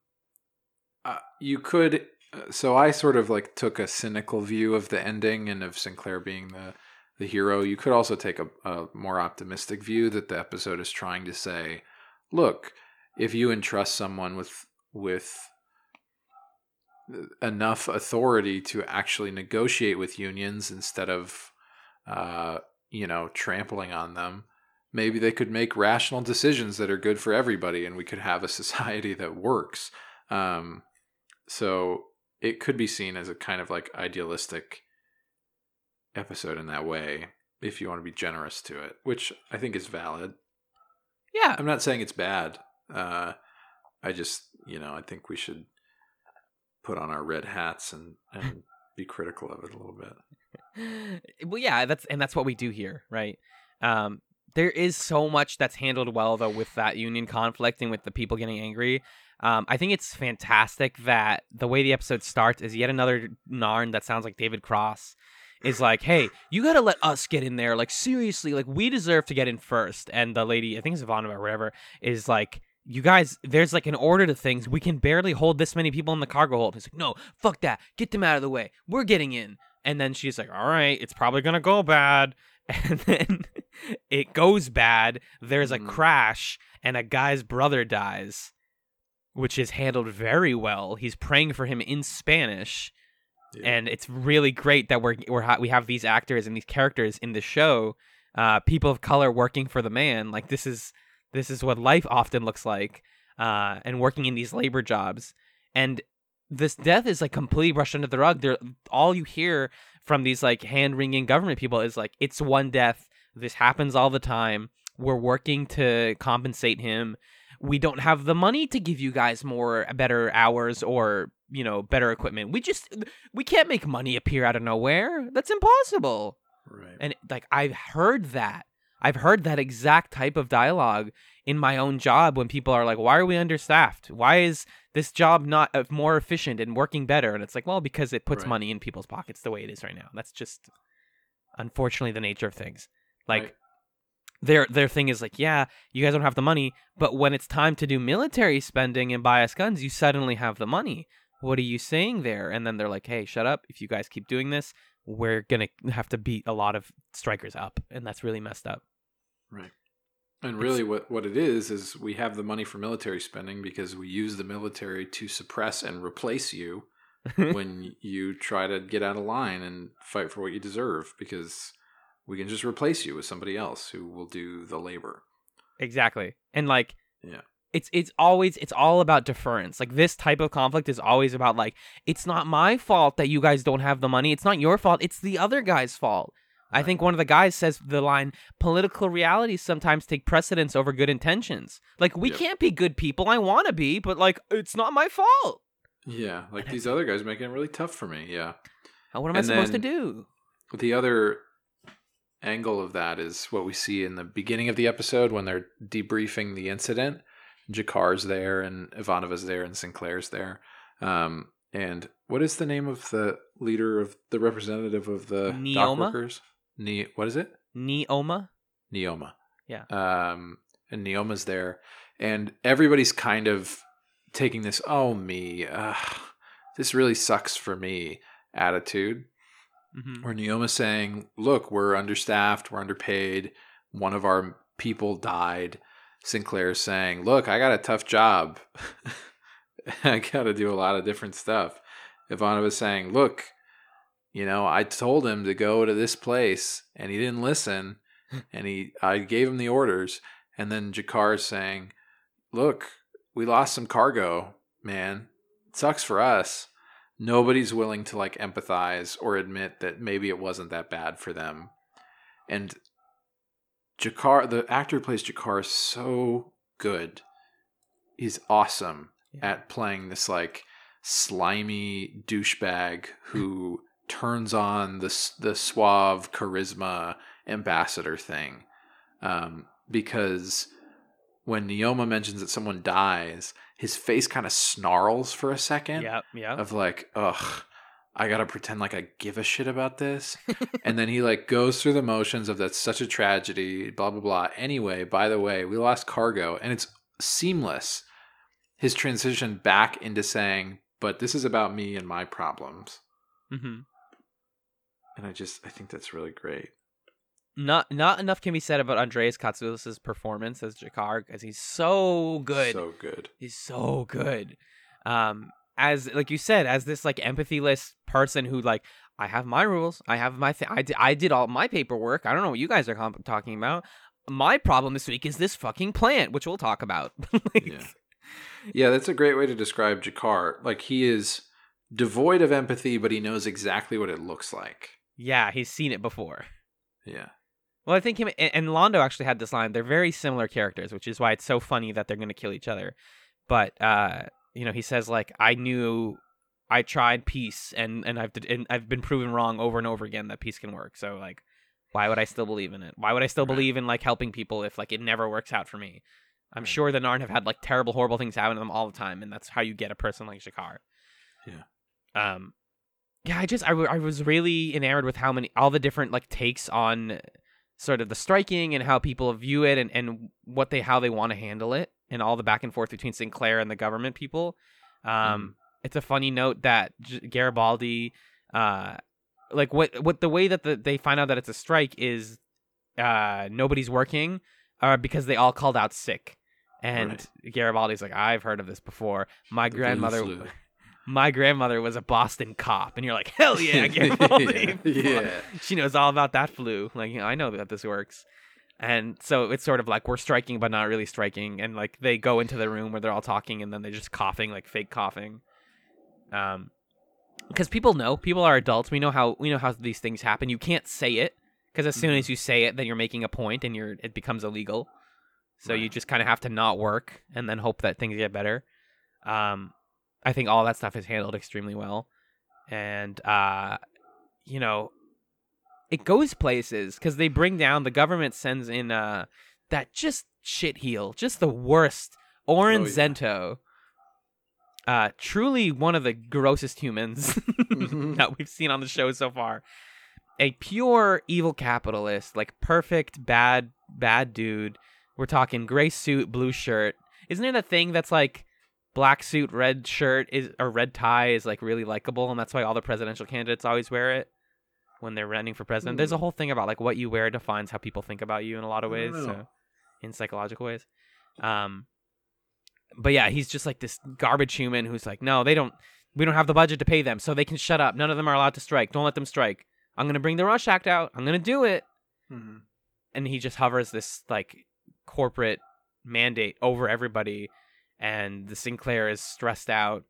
uh, you could so I sort of like took a cynical view of the ending and of Sinclair being the the hero. You could also take a, a more optimistic view that the episode is trying to say, look, if you entrust someone with with enough authority to actually negotiate with unions instead of uh you know trampling on them maybe they could make rational decisions that are good for everybody and we could have a society that works um, so it could be seen as a kind of like idealistic episode in that way if you want to be generous to it which i think is valid. Yeah, i'm not saying it's bad uh, i just you know i think we should put on our red hats and, and be critical of it a little bit. Well yeah that's and that's what we do here right? Um there is so much that's handled well though with that union conflict and with the people getting angry um i think it's fantastic that the way the episode starts is yet another narn that sounds like david cross is like hey you gotta let us get in there like seriously like we deserve to get in first and the lady i think it's ivanova or whatever is like you guys, there's like an order to things. We can barely hold this many people in the cargo hold. He's like, no, fuck that. Get them out of the way. We're getting in. And then she's like, all right, it's probably going to go bad. And then it goes bad. There's a Mhm. crash, and a guy's brother dies, which is handled very well. He's praying for him in Spanish. Yeah. And it's really great that we're, we're ha- we have these actors and these characters in the show, uh, people of color working for the man. Like this is this is what life often looks like, uh, and working in these labor jobs. And this death is like completely brushed under the rug. There, all you hear from these like hand wringing government people is like, it's one death. This happens all the time. We're working to compensate him. We don't have the money to give you guys more better hours or you know better equipment. We just we can't make money appear out of nowhere. That's impossible. right And like I've heard that I've heard that exact type of dialogue in my own job when people are like, "Why are we understaffed? Why is this job not uh, more efficient and working better?" And it's like, "Well, because it puts Right. money in people's pockets the way it is right now. That's just unfortunately the nature of things." Like Right. Their their thing is like, "Yeah, you guys don't have the money, but when it's time to do military spending and buy us guns, you suddenly have the money." What are you saying there? And then they're like, "Hey, shut up. If you guys keep doing this, we're going to have to beat a lot of strikers up." And that's really messed up. Right. And really, what, what it is, is we have the money for military spending because we use the military to suppress and replace you when you try to get out of line and fight for what you deserve because we can just replace you with somebody else who will do the labor. Exactly. And like Yeah. It's it's always it's all about deference. Like this type of conflict is always about like it's not my fault that you guys don't have the money. It's not your fault. It's the other guy's fault. I think one of the guys says the line political realities sometimes take precedence over good intentions. Like we Yep. can't be good people. I want to be, but like it's not my fault. Yeah. Like And these other guys making it really tough for me. Yeah. Uh, What am I supposed to do? The other angle of that is what we see in the beginning of the episode when they're debriefing the incident. G'Kar's there and Ivanova's there and Sinclair's there. Um, and what is the name of the leader of the representative of the dock Neeoma? workers? Ne- what is it? Neeoma? Neeoma. Yeah. Um, and Neeoma's there, and everybody's kind of taking this "oh me, uh, this really sucks for me" attitude. Mhm. Where Neeoma's saying, "Look, we're understaffed, we're underpaid. One of our people died." Sinclair's saying, "Look, I got a tough job. I got to do a lot of different stuff." Ivanova's saying, "Look, you know, I told him to go to this place, and he didn't listen, and he I gave him the orders." And then G'Kar's saying, "Look, we lost some cargo, man. It sucks for us." Nobody's willing to like empathize or admit that maybe it wasn't that bad for them. And G'Kar, the actor who plays G'Kar, is so good. He's awesome Yeah. at playing this like slimy douchebag who turns on the the suave charisma ambassador thing. Um, because when Neeoma mentions that someone dies, his face kind of snarls for a second Yep, yep. of like, ugh, I gotta pretend like I give a shit about this. and then he like goes through the motions of that's such a tragedy, blah blah blah. Anyway, by the way, we lost cargo, and it's seamless. His transition back into saying, "But this is about me and my problems," hmm and I just I think that's really great. Not not enough can be said about Andreas Katsulas' performance as G'Kar because he's so good. so good. He's so good. Um, as like you said, as this like empathyless person who like I have my rules, I have my th- I did I did all my paperwork. I don't know what you guys are comp- talking about. My problem this week is this fucking plant, which we'll talk about. Like, Yeah. Yeah, that's a great way to describe G'Kar. Like he is devoid of empathy, but he knows exactly what it looks like. yeah, he's seen it before. Yeah. Well, I think him and and Londo actually had this line. They're very similar characters, which is why it's so funny that they're going to kill each other. But uh, you know, he says like, "I knew, I tried peace, and and I've and I've been proven wrong over and over again that peace can work. So like, why would I still believe in it? Why would I still Right. believe in like helping people if like it never works out for me? I'm Right. sure the Narn have had like terrible, horrible things happen to them all the time, and that's how you get a person like G'Kar. Yeah. Um. Yeah, I just I, w- I was really enamored with how many all the different like takes on sort of the striking and how people view it and, and what they how they want to handle it and all the back and forth between Sinclair and the government people. Um, It's a funny note that Garibaldi, uh, like what what the way that the, they find out that it's a strike is, uh, nobody's working, uh, because they all called out sick. And Right. Garibaldi's like, I've heard of this before. My The grandmother. My grandmother was a Boston cop, and you're like, hell yeah, Garibaldi. yeah. she knows all about that flu. Like, you know, I know that this works. And so it's sort of like we're striking, but not really striking. And like they go into the room where they're all talking, and then they're just coughing, like fake coughing. Um, because people know, people are adults. We know how we know how these things happen. You can't say it because as soon as you say it, then you're making a point, and you're it becomes illegal. So you just kind of have to not work and then hope that things get better. Um, I think all that stuff is handled extremely well, and uh, you know, it goes places because they bring down the government sends in uh that just shit heel, just the worst. Orin Oh, yeah. Zento. Uh truly one of the grossest humans Mhm. that we've seen on the show so far. A pure evil capitalist, like perfect bad bad dude. We're talking gray suit, blue shirt. Isn't there that thing that's like black suit, red shirt is or red tie is like really likable, and that's why all the presidential candidates always wear it when they're running for president. There's a Hmm. whole thing about like what you wear defines how people think about you in a lot of ways, so in psychological ways. Um, but yeah, he's just like this garbage human who's like, no, they don't. We don't have the budget to pay them, so they can shut up. None of them are allowed to strike. Don't let them strike. I'm gonna bring the Rush Act out. I'm gonna do it. Mhm. And he just hovers this like corporate mandate over everybody, and the Sinclair is stressed out.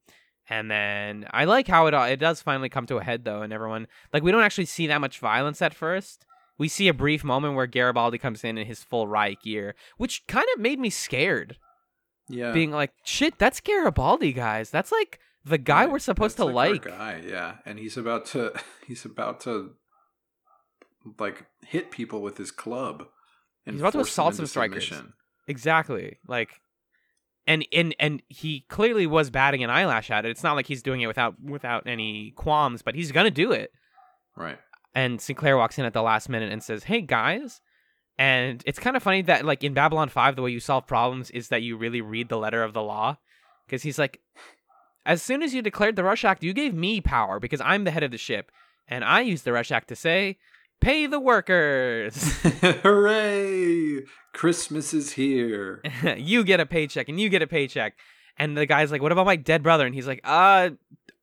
And then I like how it all, it does finally come to a head though, and everyone like we don't actually see that much violence at first. We see a brief moment where Garibaldi comes in in his full riot gear, which kind of made me scared Yeah. being like, shit, that's Garibaldi, guys. That's like the guy Right. we're supposed to our like. guy, yeah, and he's about to he's about to like hit people with his club. and He's about to assault some strikers. Exactly. Like and and and he clearly was batting an eyelash at it. It's not like he's doing it without without any qualms, but he's gonna do it. Right. And Sinclair walks in at the last minute and says, "Hey guys." And it's kind of funny that like in Babylon 5 the way you solve problems is that you really read the letter of the law because he's like as soon as you declared the Rush Act, you gave me power because I'm the head of the ship and I used the Rush Act to say, "Pay the workers." Hooray! Christmas is here. you get a paycheck and you get a paycheck. And the guy's like, "What about my dead brother?" And he's like, "Uh,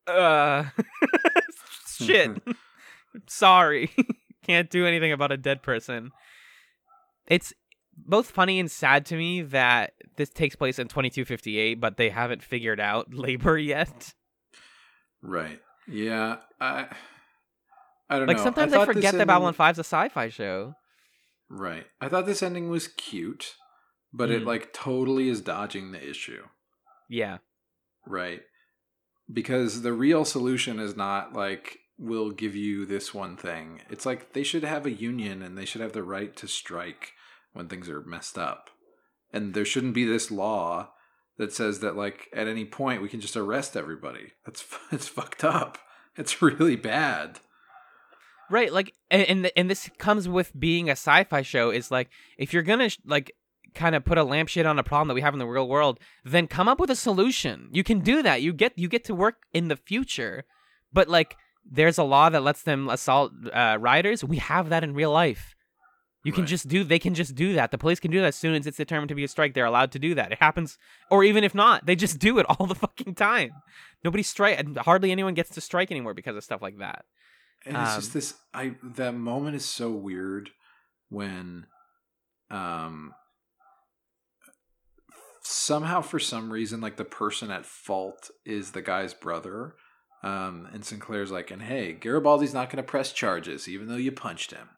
uh, shit, sorry, can't do anything about a dead person." It's both funny and sad to me that this takes place in 2258, but they haven't figured out labor yet. Right. Yeah. I. I don't Like know. sometimes I, I, forget that ending- Babylon 5's a sci-fi show. Right. I thought this ending was cute, but it Mm. like totally is dodging the issue. Yeah, Right. Because the real solution is not like we'll give you this one thing. It's like they should have a union and they should have the right to strike when things are messed up. And there shouldn't be this law that says that like at any point we can just arrest everybody. That's it's fucked up. It's really bad. Right. Like, and and, th- and this comes with being a sci-fi show. Is like if you're gonna sh- like kind of put a lampshade on a problem that we have in the real world, then come up with a solution. You can do that. You get you get to work in the future, but like there's a law that lets them assault uh, riders. We have that in real life. You can Right. just do. They can just do that. The police can do that as soon as it's determined to be a strike. They're allowed to do that. It happens, or even if not, they just do it all the fucking time. Nobody strike. Hardly anyone gets to strike anymore because of stuff like that. And it's Um, just this I that moment is so weird when um somehow for some reason like the person at fault is the guy's brother. Um and Sinclair's like, and hey, Garibaldi's not gonna press charges, even though you punched him.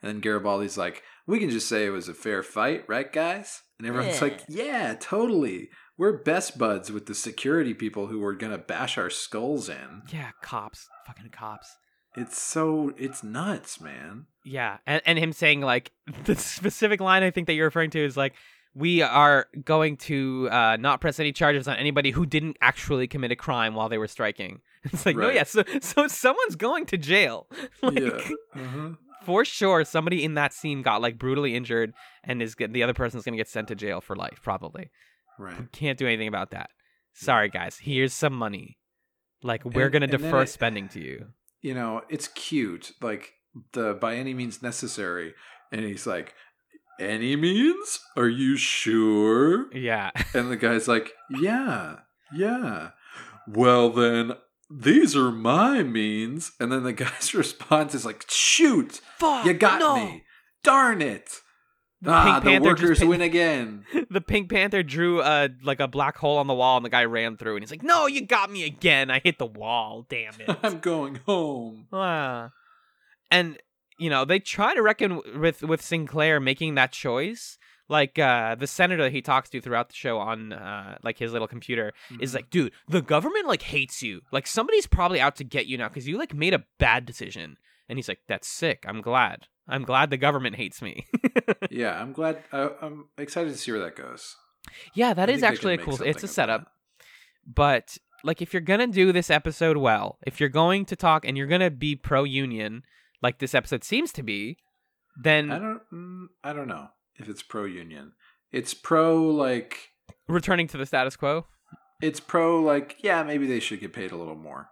And then Garibaldi's like, we can just say it was a fair fight, right, guys? And everyone's Yeah. like, yeah, totally. We're best buds with the security people who were gonna bash our skulls in. Yeah, cops, fucking cops. It's so it's nuts, man. Yeah, and and him saying like the specific line I think that you're referring to is like we are going to uh, not press any charges on anybody who didn't actually commit a crime while they were striking. It's like no, yeah, so so someone's going to jail. like, yeah. Uh-huh. for sure, somebody in that scene got like brutally injured, and is the other person's gonna get sent to jail for life probably. Right. Can't do anything about that. Sorry, guys. Here's some money. Like we're gonna and defer it- spending to you. You know, it's cute, like the by any means necessary. And he's like, Any means? Are you sure? Yeah. And the guy's like, Yeah, yeah. Well then these are my means. And then the guy's response is like, Shoot! Fuck. You got no. me. Darn it. The ah, Pink the Panther workers picked- win again. the Pink Panther drew a like a black hole on the wall, and the guy ran through, and he's like, "No, you got me again. I hit the wall. Damn it." I'm going home. Ah. and you know they try to reckon with with Sinclair making that choice. Like uh, the senator that he talks to throughout the show on uh, like his little computer is like, dude, the government like hates you. Like somebody's probably out to get you now because you like made a bad decision. And he's like, "That's sick. I'm glad. I'm glad the government hates me." yeah, I'm glad. Uh, I'm excited to see where that goes. yeah, that I is actually a cool. It's a setup. but like if you're gonna do this episode well if you're going to talk and you're gonna be pro union like this episode seems to be then I don't. Mm, I don't know if it's pro union. It's pro like. returning to the status quo It's pro like. Yeah, maybe they should get paid a little more.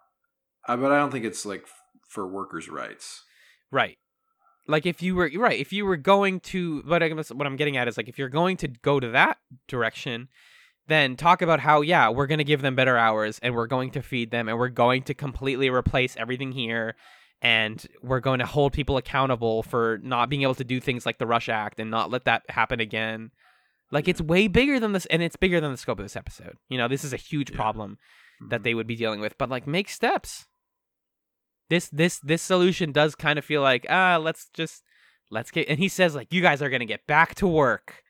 Uh, but I don't think it's like f- for workers' rights. right like if you were right if you were going to what, I, guess what i'm getting at is like if you're going to go to that direction then talk about how yeah we're going to give them better hours and we're going to feed them and we're going to completely replace everything here and we're going to hold people accountable for not being able to do things like the rush act and not let that happen again like it's way bigger than this and it's bigger than the scope of this episode you know this is a huge Yeah. problem that Mhm. they would be dealing with but like make steps this this this solution does kind of feel like ah let's just let's get and he says like you guys are gonna get back to work.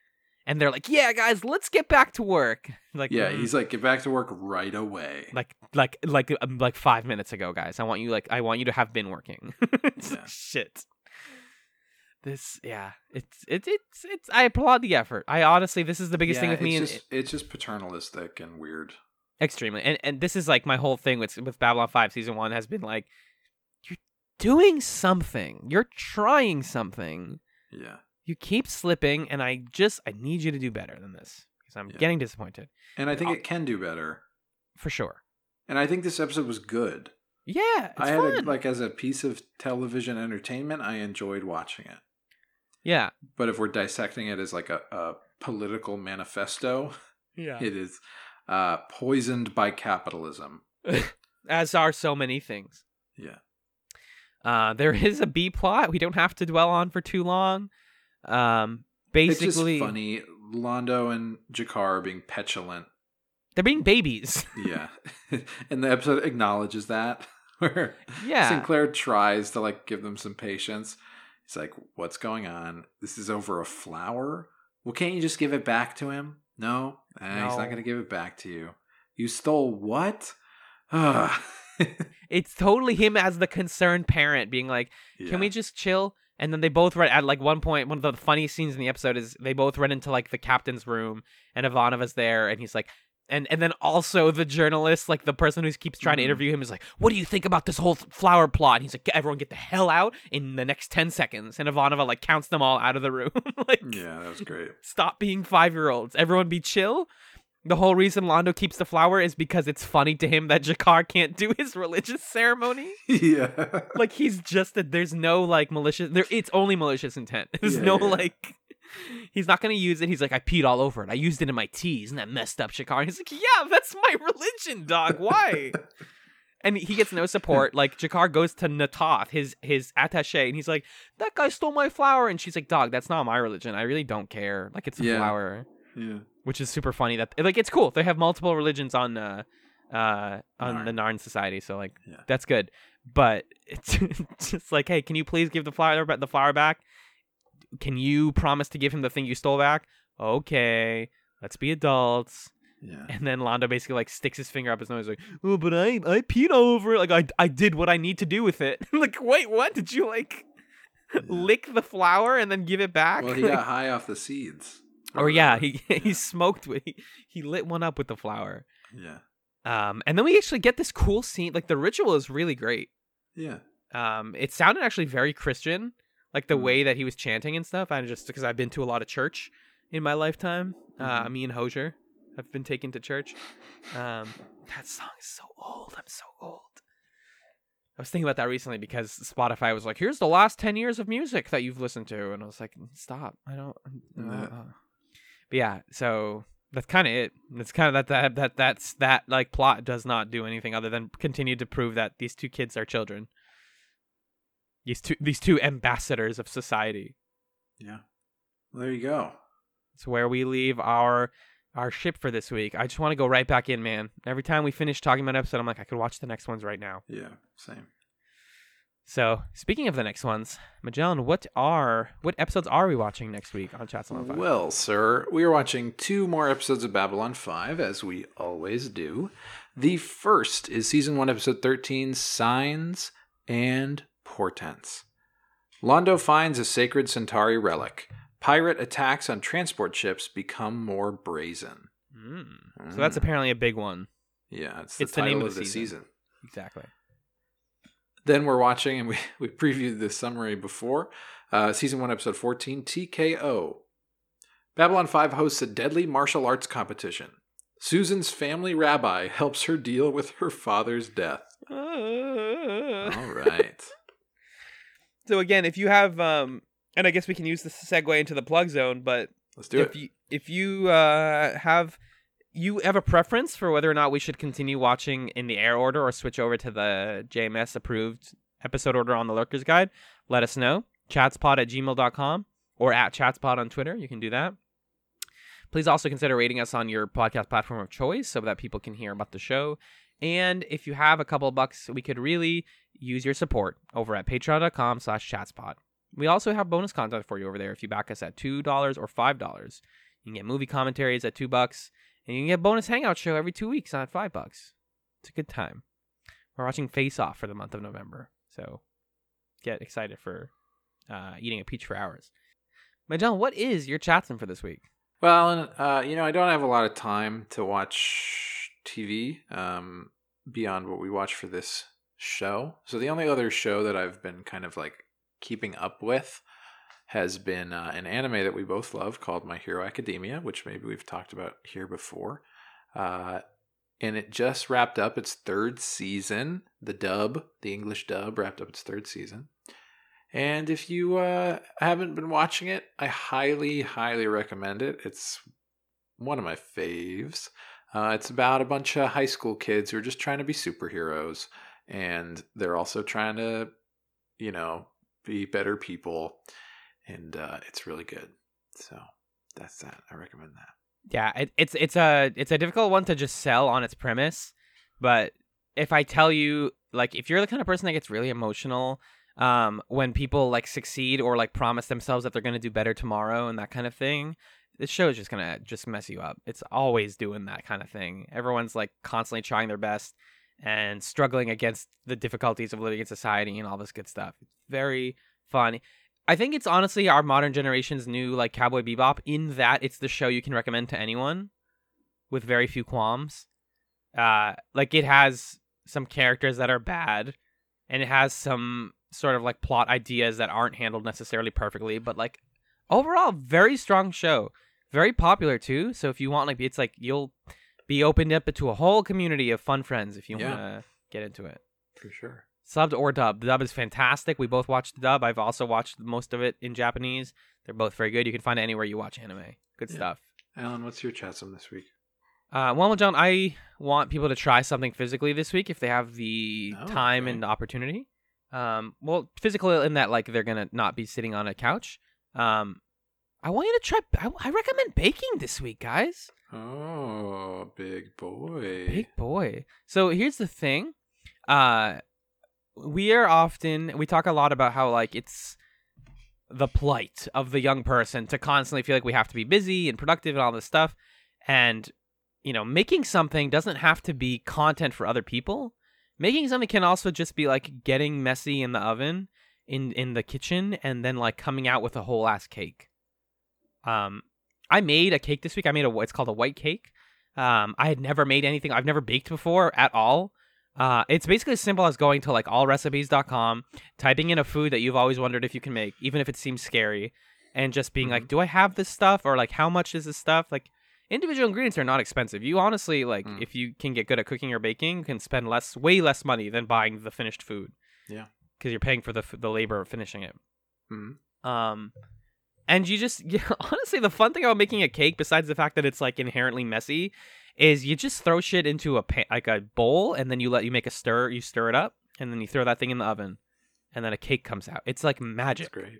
And they're like yeah guys let's get back to work. Like Yeah, mm, he's like, get back to work right away. like like like um, like five minutes ago guys. I want you like i want you to have been working. Yeah. shit. This yeah it's it's it's it's i applaud the effort. I honestly this is the biggest thing Yeah, with me It's and just, it's just paternalistic and weird. extremely. And and this is like my whole thing with with babylon 5 season 1 has been like doing something you're trying something Yeah. you keep slipping and i just i need you to do better than this because i'm Yeah. getting disappointed And I think Oh. it can do better. for sure And I think this episode was good. yeah it's I had fun. it like as a piece of television entertainment, I enjoyed watching it. yeah But if we're dissecting it as like a, a political manifesto, yeah it is uh, poisoned by capitalism. as are so many things Yeah. Uh there is a b plot we don't have to dwell on for too long um basically It's just funny. Londo and G'Kar are being petulant. they're being babies Yeah. and the episode acknowledges that. Where yeah Sinclair tries to like give them some patience. He's like, "What's going on? This is over a flower. Well, can't you just give it back to him? No, Eh, he's not going to give it back to you. You stole what? Ah. It's totally him as the concerned parent being like can we just chill? And then they both run at like one point one of the funniest scenes in the episode is they both run into like the captain's room and ivanova's there and he's like and and then also the journalist like the person who keeps trying to Mhm. interview him is like what do you think about this whole flower plot? And he's like everyone get the hell out in the next 10 seconds. And ivanova like counts them all out of the room. Like Yeah, that was great. stop being five year olds everyone be chill the whole reason Londo keeps the flower is because it's funny to him that G'Kar can't do his religious ceremony. Yeah. like he's just that there's no like malicious there it's only malicious intent. There's Yeah, no yeah. like he's not gonna use it. He's like i peed all over it. I used it in my tea isn't that messed up G'Kar he's like yeah that's my religion dog. Why? And he gets no support. Like G'Kar goes to Na'Toth his his attache and he's like that guy stole my flower. And she's like dog that's not my religion. I really don't care. Like it's a Yeah. flower. Yeah. Which is super funny that like it's cool. They have multiple religions on uh uh on Narn. the narn. Society so like Yeah. that's good. But it's just like hey can you please give the flower the flower back? Can you promise to give him the thing you stole back? Okay let's be adults. Yeah. and then Londo basically like sticks his finger up his nose like oh but i i peed all over it. Like i i did what i need to do with it. Like wait what? Did you like lick the flower and then give it back? Well, he Like- got high off the seeds. Or yeah he he smoked he, he lit one up with the flower Yeah. um and then we actually get this cool scene like the ritual is really great Yeah. um it sounded actually very christian like the Mm. way that he was chanting and stuff i just because i've been to a lot of church in my lifetime uh Mhm. me and Hozier have been taken to church um that song is so old i'm so old i was thinking about that recently because spotify was like here's the last 10 years of music that you've listened to and i was like stop i don't uh, uh." But yeah so that's kind of it it's kind of that that that that's that like plot does not do anything other than continue to prove that these two kids are children these two these two ambassadors of society Yeah. Well, there you go. it's where we leave our our ship for this week i just want to go right back in man every time we finish talking about an episode i'm like i could watch the next ones right now Yeah. Same. So speaking of the next ones magellan what are what episodes are we watching next week on chats on Fire? Well, sir, we are watching two more episodes of Babylon 5, as we always do. The first is season 1, episode 13 Signs and portents. Londo finds a sacred Centauri relic. Pirate attacks on transport ships become more brazen. Mm. So that's Mm. apparently a big one. Yeah, it's the It's the name of of the the season. season. Exactly. Then we're watching, and we, we previewed this summary before. Uh, season 1, episode 14 TKO. Babylon 5 hosts a deadly martial arts competition. Susan's family rabbi helps her deal with her father's death. All right. So again, if you have, um, and I guess we can use this to segue into the plug zone, but Let's do if it. you if you uh, have you have a preference for whether or not we should continue watching in the air order or switch over to the JMS approved episode order on the Lurkers Guide, let us know. Chatspod at gmail.com or at chatspod on Twitter. You can do that. Please also consider rating us on your podcast platform of choice so that people can hear about the show. And if you have a couple bucks, we could really use your support over at patreon.com slash chatspod. We also have bonus content for you over there if you back us at $2 or $5. You can get movie commentaries at 2 bucks, and you can get bonus hangout show every 2 weeks at 5 bucks. It's a good time. We're watching Face Off for the month of November. So get excited for uh, eating a peach for hours. John, what is your chatsum for this week? Well, uh, you know, I don't have a lot of time to watch TV um, beyond what we watch for this show. So the only other show that I've been kind of like keeping up with has been uh, an anime that we both love called My Hero Academia, which maybe we've talked about here before. Uh, and it just wrapped up its third season. The dub, the English dub, wrapped up its third season. And if you uh, haven't been watching it, I highly, highly recommend it. It's one of my faves. Uh, it's about a bunch of high school kids who are just trying to be superheroes, and they're also trying to, you know, be better people. And uh, it's really good. So that's that. I recommend that. Yeah, it, it's it's a it's a difficult one to just sell on its premise, but if I tell you like if you're the kind of person that gets really emotional um when people like succeed or like promise themselves that they're going to do better tomorrow and that kind of thing, this show is just going to just mess you up. It's always doing that kind of thing. Everyone's like constantly trying their best and struggling against the difficulties of living in society and all this good stuff. Very fun. I think it's honestly our modern generation's new like Cowboy Bebop in that it's the show you can recommend to anyone with very few qualms. Uh like it has some characters that are bad and it has some sort of like plot ideas that aren't handled necessarily perfectly, but like overall very strong show. Very popular too. So if you want like it's like you'll be opened up to a whole community of fun friends if you Yeah. want to get into it For sure. Subbed or dubbed. The dub is fantastic. We both watched the dub. I've also watched most of it in Japanese. They're both very good. You can find it anywhere you watch anime. Good Yeah. stuff. Alan, what's your chatsum this week? Uh, well, John, I want people to try something physically this week if they have the Oh, time okay. and the opportunity. Um, well, physical in that like they're gonna not be sitting on a couch. Um, I want you to try. I, I recommend baking this week, guys. Oh, big boy. Big boy. So here's the thing. Uh we are often we talk a lot about how like it's the plight of the young person to constantly feel like we have to be busy and productive and all this stuff. And you know, making something doesn't have to be content for other people. Making something can also just be like getting messy in the oven in in the kitchen and then like coming out with a whole ass cake. Um I made a cake this week. I made a it's called a white cake. Um, I had never made anything. I've never baked before at all. Uh, it's basically as simple as going to like allrecipes.com, typing in a food that you've always wondered if you can make, even if it seems scary, and just being like, do I have this stuff? Or like, how much is this stuff? Like, individual ingredients are not expensive. You honestly, like, Mm. if you can get good at cooking or baking, can spend less, way less money than buying the finished food. Yeah. Because you're paying for the, the labor of finishing it. Mhm. Um, and you just yeah, honestly, the fun thing about making a cake, besides the fact that it's like inherently messy, is you just throw shit into a pan, like a bowl, and then you let you make a stir. You stir it up, and then you throw that thing in the oven, and then a cake comes out. It's like That's magic. great.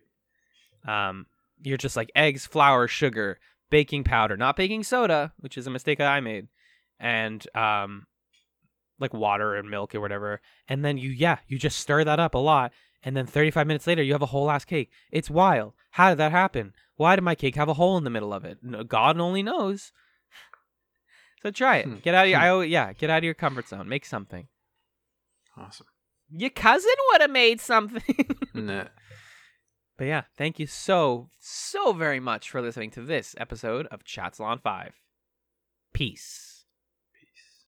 Um, you're just like eggs, flour, sugar, baking powder, not baking soda, which is a mistake that I made, and um, like water and milk or whatever. And then you, yeah, you just stir that up a lot, and then 35 minutes later, you have a whole ass cake. It's wild. How did that happen? Why did my cake have a hole in the middle of it? God only knows. So try it. Hmm. Get out of your, I, al- yeah, get out of your comfort zone. Make something. Awesome. Your cousin would have made something. Nah. but yeah, thank you so, so very much for listening to this episode of Chatsalon 5. Peace.